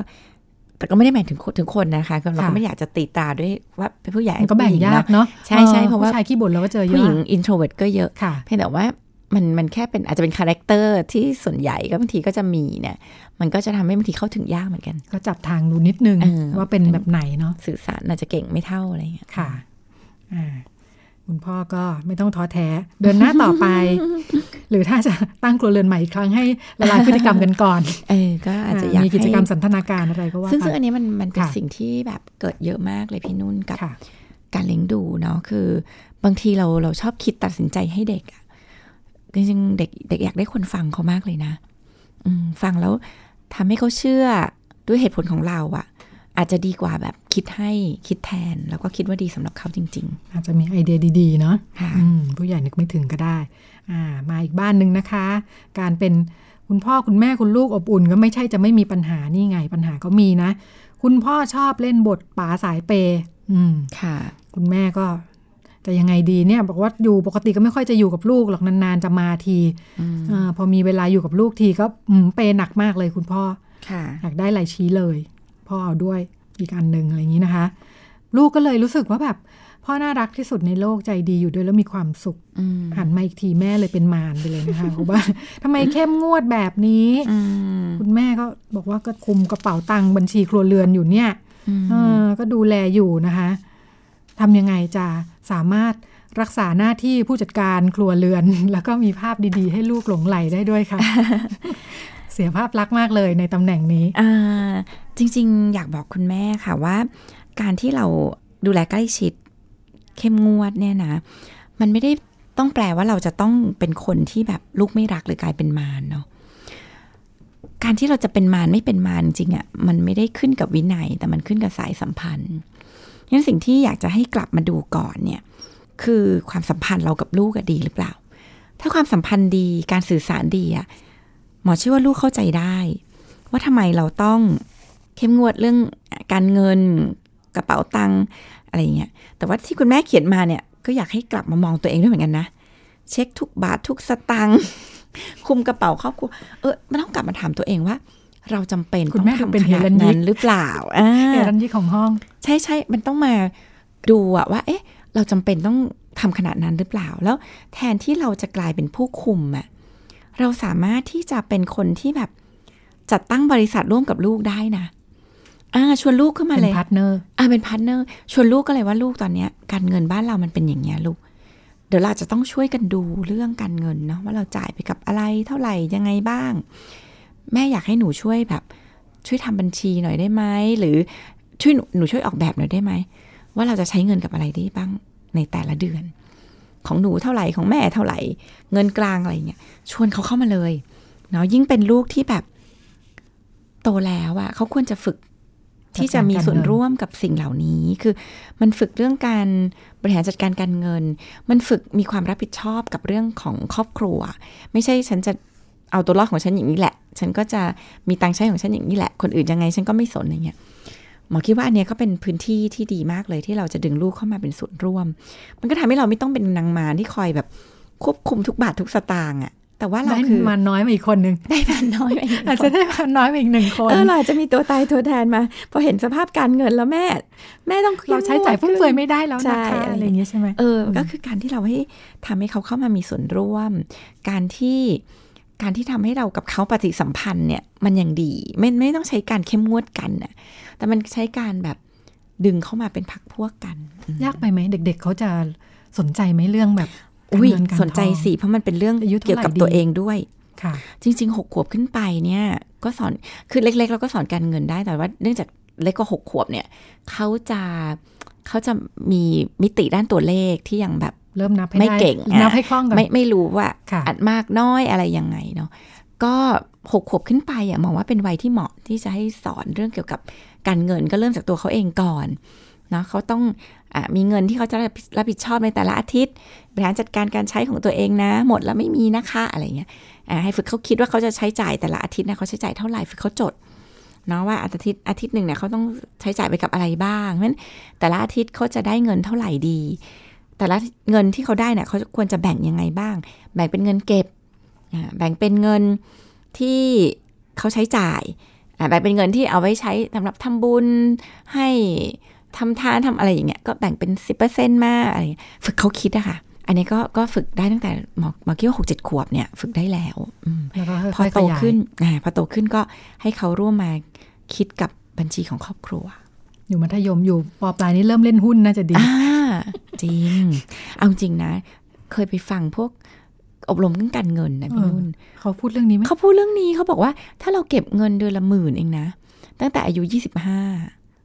แต่ก็ไม่ได้หมายถึงถึงคนนะคะเราไม่อยากจะตีตาด้วยว่าเป็นผู้ใหญ่ก็แบ่งยากเนาะใช่ใช่เพราะว่าผู้ชายขี้บ่นเราก็เจอเยอะผู้หญิง introvert ก็เยอะเพียงแต่ว่ามันมันแค่เป็นอาจจะเป็น character ที่ส่วนใหญ่ก็บางทีก็จะมีเนี่ยมันก็จะทำให้บางทีเข้าถึงยากเหมือนกัน ก็จับทางดูนิดนึงว่าเป็นแบบไหนเนาะสื่อสารอาจจะเก่งไม่เท่าอะไรเงี้ยค่ะอ่า คุณพ่อก็ไม่ต้องท้อแท้เดินหน้าต่อไป หรือถ้าจะตั้งครัวเรือนใหม่อีกครั้งให้ละลายพฤติกรรมกันก่อน เออก็อาจจะอยากมีกิจกรรมสันทนาการอะไรก็ว่าซึ่งซึ่งอันนี้มันมันเป็นสิ่งที่แบบเกิดเยอะมากเลยพี่นุ่นกับการเลี้ยงดูเนาะคือบางทีเราเราชอบคิดตัดสินใจให้เด็กอะจริงๆเด็กเด็กอยากได้คนฟังเขามากเลยนะ อืมฟังแล้วทำให้เขาเชื่อด้วยเหตุผลของเราอะ อาจจะดีกว่าแบบคิดให้คิดแทน แล้วก็คิดว่าดีสำหรับเขาจริง ๆ อาจจะมีไอเดียดีๆ เนาะผู้ใหญ่นึกไม่ถึงก็ได้อ่ามาอีกบ้านหนึ่งนะคะ การเป็นคุณพ่อคุณแม่คุณลูกอบอุ่น ก็ไม่ใช่จะไม่มีปัญหานี่ไงปัญหาก็มีนะ คุณพ่อชอบเล่นบทป๋าสายเปอืมค่ะ คุณแม่ก็จะยังไงดีเนี่ยบอกว่าอยู่ปกติก็ไม่ค่อยจะอยู่กับลูกหรอกนานๆจะมาทีอพอมีเวลาอยู่กับลูกทีก็เปหนักมากเลยคุณพ่ออยากได้ไรชี้เลย พ่อเอาด้วยอีกอันหนึ่งอะไรอย่างนี้นะคะ ลูกก็เลยรู้สึกว่าแบบ พ่อน่ารักที่สุดในโลกใจดีอยู่ด้วยแล้วมีความสุขอืมหันมาอีกทีแม่เลยเป็นมารไปเลยนะคะเพราะว่าทำไมเข้มงวดแบบนี้อืมคุณแม่ก็บอกว่าก็คุมกระเป๋าตังค์บัญชีครัวเรือนอยู่เนี่ยอืมเออก็ดูแลอยู่นะคะทำยังไงจะสามารถรักษาหน้าที่ผู้จัดการครัวเรือน แล้วก็มีภาพดีๆ ให้ลูกหลงไหลได้ด้วยค่ะเสียภาพลักษณ์มากเลยในตำแหน่งนี้จริง ๆ อยากบอกคุณแม่ค่ะว่า การที่เราดูแลใกล้ชิดเข้มงวดเนี่ยนะ มันไม่ได้ต้องแปลว่าเราจะต้องเป็นคนที่แบบลูกไม่รักหรือกลายเป็นมารเนาะการที่เราจะเป็นมารไม่เป็นมารจริงอะ่ะมันไม่ได้ขึ้นกับวินัย แต่มันขึ้นกับสายสัมพันธ์งั้นสิ่งที่อยากจะให้กลับมาดูก่อนเนี่ย คือความสัมพันธ์เรากับลูกดีหรือเปล่า ถ้าความสัมพันธ์ดีการสื่อสารดีอะ หมอเชื่อว่าลูกเข้าใจได้ ว่าทำไมเราต้องเข้มงวดเรื่องการเงินกระเป๋าตังค์อะไรอย่างเงี้ย แต่ว่าที่คุณแม่เขียนมาเนี่ย ก็อยากให้กลับมามองตัวเองด้วยเหมือนกันนะ เช็คทุกบาททุกสตังค์คุมกระเป๋าครอบครัว เออมันต้องกลับมาถามตัวเองว่า เราจำเป็นคุณแม่ต้องดูเป็นทำขนาดเฮรัญยิกนั้นหรือเปล่าอ่าเอรันยี่ของห้อง ใช่ใช่มันต้องมาดูอะว่า เอ๊ะ เราจำเป็นต้องทำขนาดนั้นหรือเปล่า แล้วแทนที่เราจะกลายเป็นผู้คุมอะ เราสามารถที่จะเป็นคนที่แบบจัดตั้งบริษัทร่วมกับลูกได้นะอ่าชวนลูกเข้ามาเป็นเลย partner อ่าเป็น partner ชวนลูกก็เลยว่าลูกตอนเนี้ย การเงินบ้านเรามันเป็นอย่างเงี้ยลูก เดี๋ยวเราจะต้องช่วยกันดูเรื่องการเงินเนาะว่าเราจ่ายไปกับอะไรเท่าไหร่ยังไงบ้าง แม่อยากให้หนูช่วยแบบ ช่วยทำบัญชีหน่อยได้ไหมหรือช่วยหนูหนูช่วยออกแบบหน่อยได้ไหมว่าเราจะใช้เงินกับอะไรได้บ้างในแต่ละเดือน ของหนูเท่าไหร่ของแม่เท่าไหร่ เงินกลางอะไรเงี้ยชวนเขาเข้ามาเลยเนาะยิ่งเป็นลูกที่แบบโตแล้วอะเขาควรจะฝึกที่จะมีส่วนร่วมกับสิ่งเหล่านี้ คือมันฝึกเรื่องการบริหารจัดการการเงิน มันฝึกมีความรับผิดชอบกับเรื่องของครอบครัว ไม่ใช่ฉันจะเอาตัวรอดของฉันอย่างนี้แหละ ฉันก็จะมีตังค์ใช้ของฉันอย่างนี้แหละ คนอื่นยังไงฉันก็ไม่สนอย่างเงี้ย หมอคิดว่าอันเนี้ยก็เป็นพื้นที่ที่ดีมากเลยที่เราจะดึงลูกเข้ามาเป็นส่วนร่วม มันก็ทำให้เราไม่ต้องเป็นนางมารที่คอยแบบควบคุมทุกบาททุกสตางค์อะแต่ว่าเราได้คือมาน้อยมาอีกคนหนึ่งได้มันน้อยไปอีกอาจจะได้มาน้อยมาอีกหนึ่งคนเออเราอาจจะมีตัวตายตัวแทนมาพอเห็นสภาพการเงินแล้วแม่ แม่ต้องเข้มเราใช้จ่ายฟุ่มเฟือยไม่ได้แล้วใช่นะคะอะไรอย่างเงี้ยใช่ไหมเออก็คือการที่เราให้ทำให้เขาเข้ามามีส่วนร่วม การที่ การที่ทำให้เรากับเขาปฏิสัมพันธ์เนี่ยมันยังดีไม่ไม่ต้องใช้การเข้มงวดกันน่ะแต่มันใช้การแบบดึงเข้ามาเป็นพักพวกกันอืมยากไปไหมเด็ก ๆ เขาจะสนใจไหมเรื่องแบบการอุ้ยเงินการสนใจทองสิเพราะมันเป็นเรื่องอายุเท่าไหร่เกี่ยวกับดีตัวเองด้วยค่ะ จริงๆหกขวบขึ้นไปเนี่ย ก็สอนคือเล็ก ๆ เราก็สอนการเงินได้แต่ว่าเนื่องจากเล็กกว่าหกขวบเนี่ยเขาจะเขาจะมีมิติด้านตัวเลขที่ยังแบบ เริ่มนับให้ไม่ได้เก่งนับอะให้คล่องก่อนไม่ไม่รู้ว่าค่ะอัดมากน้อยอะไรยังไงเนาะก็หกขวบขึ้นไปอะมองว่าเป็นวัยที่เหมาะที่จะให้สอนเรื่องเกี่ยวกับการเงินก็เริ่มจากตัวเขาเองก่อนเนาะเขาต้องอะมีเงินที่เขาจะรับผิดชอบในแต่ละอาทิตย์บริหารจัดการการใช้ของตัวเองนะ หมดแล้วไม่มีนะคะอะไรเงี้ยอะให้ฝึกเขาคิดว่าเขาจะใช้จ่ายแต่ละอาทิตย์นะเขาใช้จ่ายเท่าไหร่ฝึกเขาจดเนาะว่าอาทิตย์อาทิตย์หนึ่งเนี่ยเขาต้องใช้จ่ายไปกับอะไรบ้างเพราะฉะนั้นแต่ละอาทิตย์เขาจะได้เงินเท่าไหร่ดี แต่ละเงินที่เขาได้เนี่ยเขาควรจะแบ่งยังไงบ้าง แบ่งเป็นเงินเก็บอ่าแบ่งเป็นเงินที่เขาใช้จ่ายอ่าแบ่งเป็นเงินที่เอาไว้ใช้สำหรับทำบุญให้ทำทานทำอะไรอย่างเงี้ยก็แบ่งเป็นสิบเปอร์เซ็นต์มาอะไรอย่างเงี้ยฝึกเขาคิดอะค่ะอันนี้ก็ก็ฝึกได้ตั้งแต่หมอหมอคิดว่าหกเจ็ดขวบเนี่ยฝึกได้แล้วอืมแล้วก็พอค่อยๆโตขยายขึ้นอ่าพอโตขึ้นก็ให้เขาร่วมมาคิดกับบัญชีของครอบครัว อยู่มัธยมอยู่ปปลายนี่เริ่มเล่นหุ้นน่าจะดีอ่าจริง เอาจริงนะ เคยไปฟังพวกอบรมเรื่องการเงินนะพี่เออนุ่นเขาพูดเรื่องนี้ไหมเขาพูดเรื่องนี้เขาบอกว่า ถ้าเราเก็บเงินเดือนละหมื่นเองนะ ตั้งแต่อายุยี่สิบห้า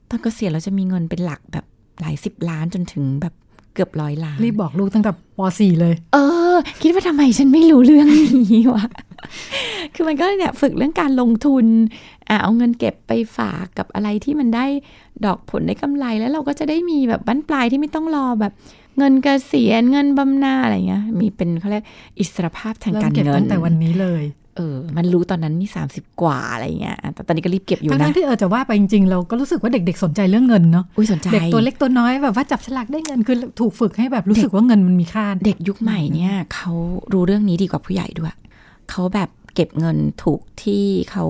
ตอนเกษียณเราจะมีเงินเป็นหลักแบบหลายสิบล้านจนถึงแบบเกือบร้อยล้านรีบบอกลูกตั้งแต่ป .4 เลย เออ คิดว่าทำไมฉันไม่รู้เรื่องนี้วะ คือมันก็เนี่ยฝึกเรื่องการลงทุนอะ เอาเงินเก็บไปฝากกับอะไรที่มันได้ดอกผลได้กำไร แล้วเราก็จะได้มีแบบบั้นปลายที่ไม่ต้องรอแบบเงินเกษียณเงินบำนาญอะไรเงี้ย มีเป็นเขาเรียกอิสรภาพทางเริ่กามรเก็บเงินตั้งแต่วันนี้เลยเออ มันรู้ตอนนั้นนี่สามสิบกว่าอะไรเงี้ยอะแต่ตอนนี้ก็รีบเก็บอยู่ทั้นะงๆที่เออจะว่าไปจริงๆ เราก็รู้สึกว่าเด็กๆ สนใจเรื่องเงินเนาะ อุ้ยสนใจ เด็กตัวเล็กตัวน้อยแบบว่าจับฉลากได้เงินคือถูกฝึกให้แบบรู้สึกว่าเงินมันมีค่า เด็กยุคใหม่เนี่ยเขารู้เรื่องนี้ดีกว่าผู้ใหญ่ด้วย เขาแบบเก็บเงินถูกที่เขา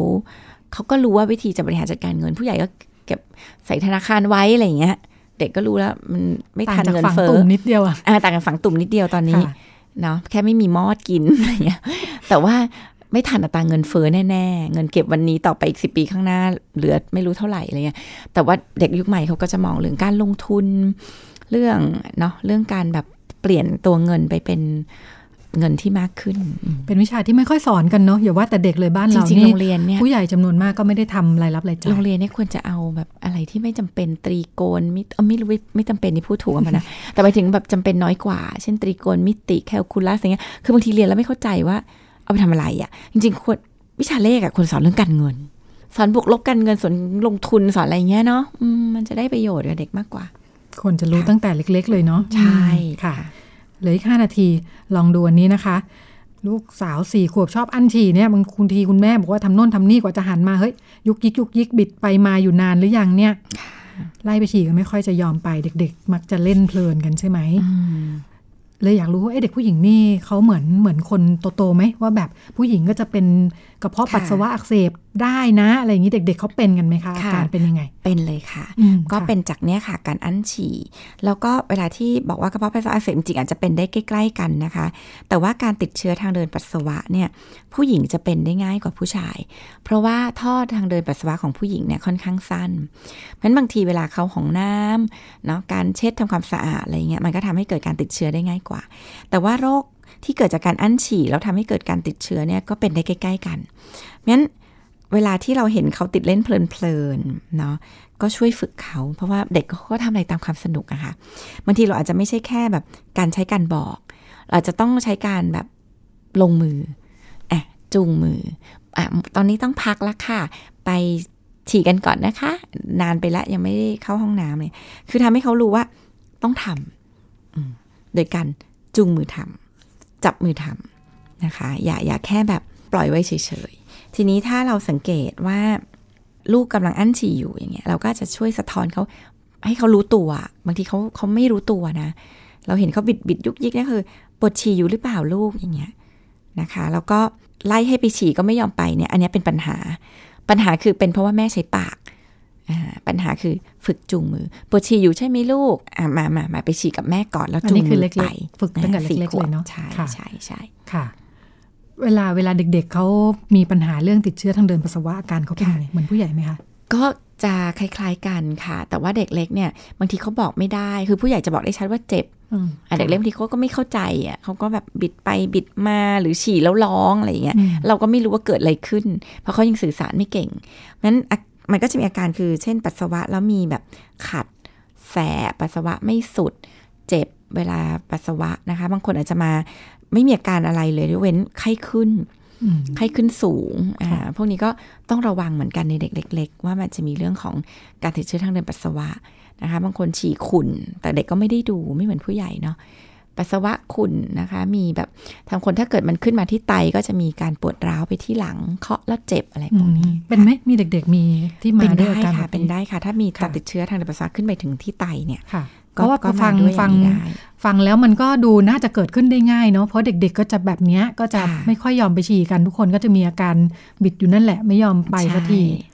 เขาก็รู้ว่าวิธีจะบริหารจัดการเงิน ผู้ใหญ่ก็เก็บใส่ธนาคารไว้อะไรอย่างเงี้ย เด็กก็รู้แล้วมันไม่ต่างทันจากเงินฝั่งเฟ้อตุ่มนิดเดียวอะอ่าต่างกันฝังตุ่มนิดเดียวตอนนี้ค่ะเนาะแค่ไม่มีมอดกินอะไรเงี้ย แต่ว่าไม่ทันอัตราเงินเฟ้อแน่ๆ เงินเก็บวันนี้ต่อไปอีกสิปีข้างหน้าเหลือไม่รู้เท่าไหร่อะไรเงี้ย แต่ว่าเด็กยุคใหม่เขาก็จะมองเรื่องการลงทุน เรื่องเนาะเรื่องการแบบเปลี่ยนตัวเงินไปเป็น เงินที่มากขึ้นอืมเป็นวิชาที่ไม่ค่อยสอนกันเนาะอย่าว่าแต่เด็กเลยบ้านจเราริงๆนี่โรงเรียนเนี่ยผู้ใหญ่จำนวนมากก็ไม่ได้ทำรายรับรายจ่าโรงยเรียนเนี่ยควรจะเอาแบบอะไรที่ไม่จำเป็นตรีโกณมิตเออไม่รู้ไม่ไม่จำเป็นนี่พูดถูกอะนะแต่หมายถึงแบบจำเป็นน้อยกว่า เช่นตรีโกณมิติแคลคูลัสอย่างเงี้ยคือบางทีเรียนแล้วไม่เข้าใจว่า เอาไปทำอะไรอะจริง ๆ ควรวิชาเลขอะควรสอนเรื่องการเงิน สอนบวกลบการเงินสอนลงทุนสอนอะไรเงี้ยเนาะอืมมันจะได้ประโยชน์กับเด็กมากกว่าควรจะรู้ตั้งแต่เล็ก ๆ เลยเนาะใช่ค่ะ เหลืออีกห้านาที ลองดูอันนี้นะคะ ลูกสาวสี่ขวบชอบอั้นฉี่เนี่ยบางคุณทีคุณแม่บอกว่าทำโน่นทำนี่กว่าจะหันมาเฮ้ยยุกยิกยุกยิกบิดไปมาอยู่นานหรือยังเนี่ยไล่ไปฉี่ก็ไม่ค่อยจะยอมไปเด็ก ๆ มักจะเล่นเพลินกันใช่ไหมอืมเลยอยากรู้ว่าเอ๊ะเด็กผู้หญิงนี่เขาเหมือนเหมือนคนโตๆไหมว่าแบบผู้หญิงก็จะเป็น กระเพาะค่ะปัสสาวะอักเสบได้นะอะไรอย่างนี้เด็ก ๆเขาเป็นกันไหมคะอาค่ะการเป็นยังไง เป็นเลยค่ะอืมก็ค่ะเป็นจากเนี้ยค่ะ การอั้นฉี่แล้วก็เวลาที่บอกว่ากระเพาะปัสสาวะอักเสบจริงๆอาจจะเป็นได้ใกล้ ๆ กันนะคะ แต่ว่าการติดเชื้อทางเดินปัสสาวะเนี่ยผู้หญิงจะเป็นได้ง่ายกว่าผู้ชาย เพราะว่าท่อทางเดินปัสสาวะของผู้หญิงเนี่ยค่อนข้างสั้นเพราะฉะนั้นบางทีเวลาเข้าของน้ำเนาะการเช็ดทำความสะอาดอะไรเงี้ยมันก็ทำให้เกิดการติดเชื้อได้ง่ายกว่า แต่ว่าโรค ที่เกิดจากการอั้นฉี่แล้วทำให้เกิดการติดเชื้อเนี่ยก็เป็นได้ใกล้ ๆ กันงั้นเวลาที่เราเห็นเขาติดเล่นเพลินๆเนาะก็ช่วยฝึกเขาเพราะว่าเด็กเขาก็ทำอะไรตามความสนุกอะค่ะบางทีเราอาจจะไม่ใช่แค่แบบการใช้การบอก เราจะต้องใช้การแบบลงมืออะจูงมืออะตอนนี้ต้องพักล้วค่ะ ไปฉี่กันก่อนนะคะ นานไปล้วยังไม่ได้เข้าห้องน้ำเลยคือทำให้เขารู้ว่าต้องทำโดยการจูงมือทำ จับมือทำนะคะ อย่าอย่าแค่แบบปล่อยไว้เฉยๆ ทีนี้ถ้าเราสังเกตว่าลูกกำลังอั้นฉี่อยู่อย่างเงี้ยเราก็จะช่วยสะท้อนเขาให้เขารู้ตัว บางทีเขาเขาไม่รู้ตัวนะ เราเห็นเขาบิดบิดยุกยิกนี่คือปวดฉี่อยู่หรือเปล่าลูกอย่างเงี้ยนะคะ แล้วก็ไล่ให้ไปฉี่ก็ไม่ยอมไปเนี่ย อันนี้เป็นปัญหา ปัญหาคือเป็นเพราะว่าแม่ใช้ปาก ปัญหาคือฝึกจูงมือปวดฉี่อยู่ใช่ไหมลูกอะมามามาไปฉี่กับแม่ก่อนแล้วอันจูงนี้คืมืออเล็กไปๆฝึกตั้งแต่สี่เล็กขๆวเลบยเนาะใช่ค่ะใช่ใช่ค่ะเวลาเวลาเด็กๆเขามีปัญหาเรื่องติดเชื้อทางเดินปัสสาวะอาการเขาเป็นยังไงเหมือนผู้ใหญ่ไหมคะก็จะคล้ายๆกันค่ะ แต่ว่าเด็กเล็กเนี่ยบางทีเขาบอกไม่ได้คือผู้ใหญ่จะบอกได้ชัดว่าเจ็บอืมอะเด็กเล็กบางทีเขาก็ไม่เข้าใจอะเขาก็แบบบิดไปบิดมาหรือฉี่แล้วร้องอะไรอย่างเงี้ยอืมเราก็ไม่รู้ว่าเกิดอะไรขึ้น เพราะเขายังสื่อสารไม่เก่งนั้นอะ มันก็จะมีอาการคือ เช่น ปัสสาวะแล้วมีแบบขัดแสบปัสสาวะไม่สุด เจ็บเวลาปัสสาวะนะคะ บางคนอาจจะมาไม่มีอาการอะไรเลยยกเว้นไข้ขึ้นอืมไข้ขึ้นสูงอ่าค่ะพวกนี้ก็ต้องระวังเหมือนกันในเด็กเล็ก ๆ ว่ามันจะมีเรื่องของการติดเชื้อทางเดินปัสสาวะนะคะ บางคนฉี่ขุ่น แต่เด็กก็ไม่ได้ดูไม่เหมือนผู้ใหญ่เนาะ ปัสสาวะขุ่นนะคะ มีแบบทางคนถ้าเกิดมันขึ้นมาที่ไตก็จะมีการปวดร้าวไปที่หลังเคาะแล้วเจ็บอะไรพวกนี้ เป็นไหมมีเด็กๆมีที่มาเป็นด้วยได้อาการค่ะแบบเป็นได้ค่ะ ถ้ามีการค่ะติดเชื้อทางเดินปัสสาวะขึ้นไปถึงที่ไตเนี่ยค่ะเพก็ราะว่าก็พอฟังมาด้วยฟังอย่างนี้ได้ฟังแล้วมันก็ดูน่าจะเกิดขึ้นได้ง่ายเนาะเพราะเด็กๆก็จะแบบเนี้ยก็จะค่ะไม่ค่อยยอมไปฉี่กันทุกคนก็จะมีอาการบิดอยู่นั่นแหละ ไม่ยอมไปสักทีใช่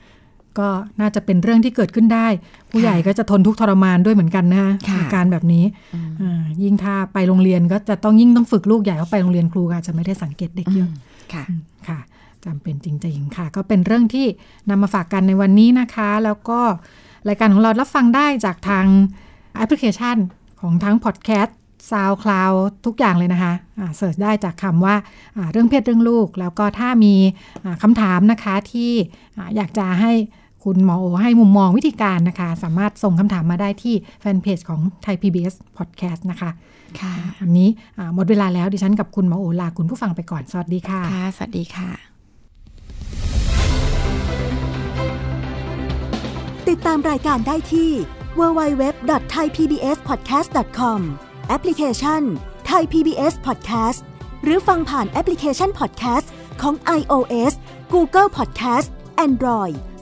ก็น่าจะเป็นเรื่องที่เกิดขึ้นได้ ผู้ใหญ่ก็จะทนทุกข์ทรมานด้วยเหมือนกันนะค่ะอาการแบบนี้อืมอ่ายิ่งถ้าไปโรงเรียนก็จะต้องยิ่งต้องฝึกลูกใหญ่ว่าไปโรงเรียนครูก็อาจจะไม่ได้สังเกตเด็กเยอะค่ะอืมค่ะจำเป็นจริงๆค่ะ ก็เป็นเรื่องที่นำมาฝากกันในวันนี้นะคะ แล้วก็รายการของเรารับฟังได้จากทางแอปพลิเคชันของทั้งพอดแคสต์ SoundCloud ทุกอย่างเลยนะคะ search ได้จากคำว่าอ่าเรื่องเพศเรื่องลูก แล้วก็ถ้ามีอ่าคำถามนะคะที่อ่าอยากจะให้ คุณหมอโอให้มุมมองวิธีการนะคะ สามารถส่งคำถามมาได้ที่แฟนเพจของไทย PBS Podcast นะคะ ค่ะวันนี้อ่าหมดเวลาแล้วดิฉันกับคุณหมอโอลาคุณผู้ฟังไปก่อนสวัสดีค่ะค่ะ สวัสดีค่ะ ติดตามรายการได้ที่ www.thaipbspodcast.com แอปพลิเคชัน Thai PBS Podcast หรือฟังผ่านแอปพลิเคชัน Podcast ของ iOS Google Podcast Android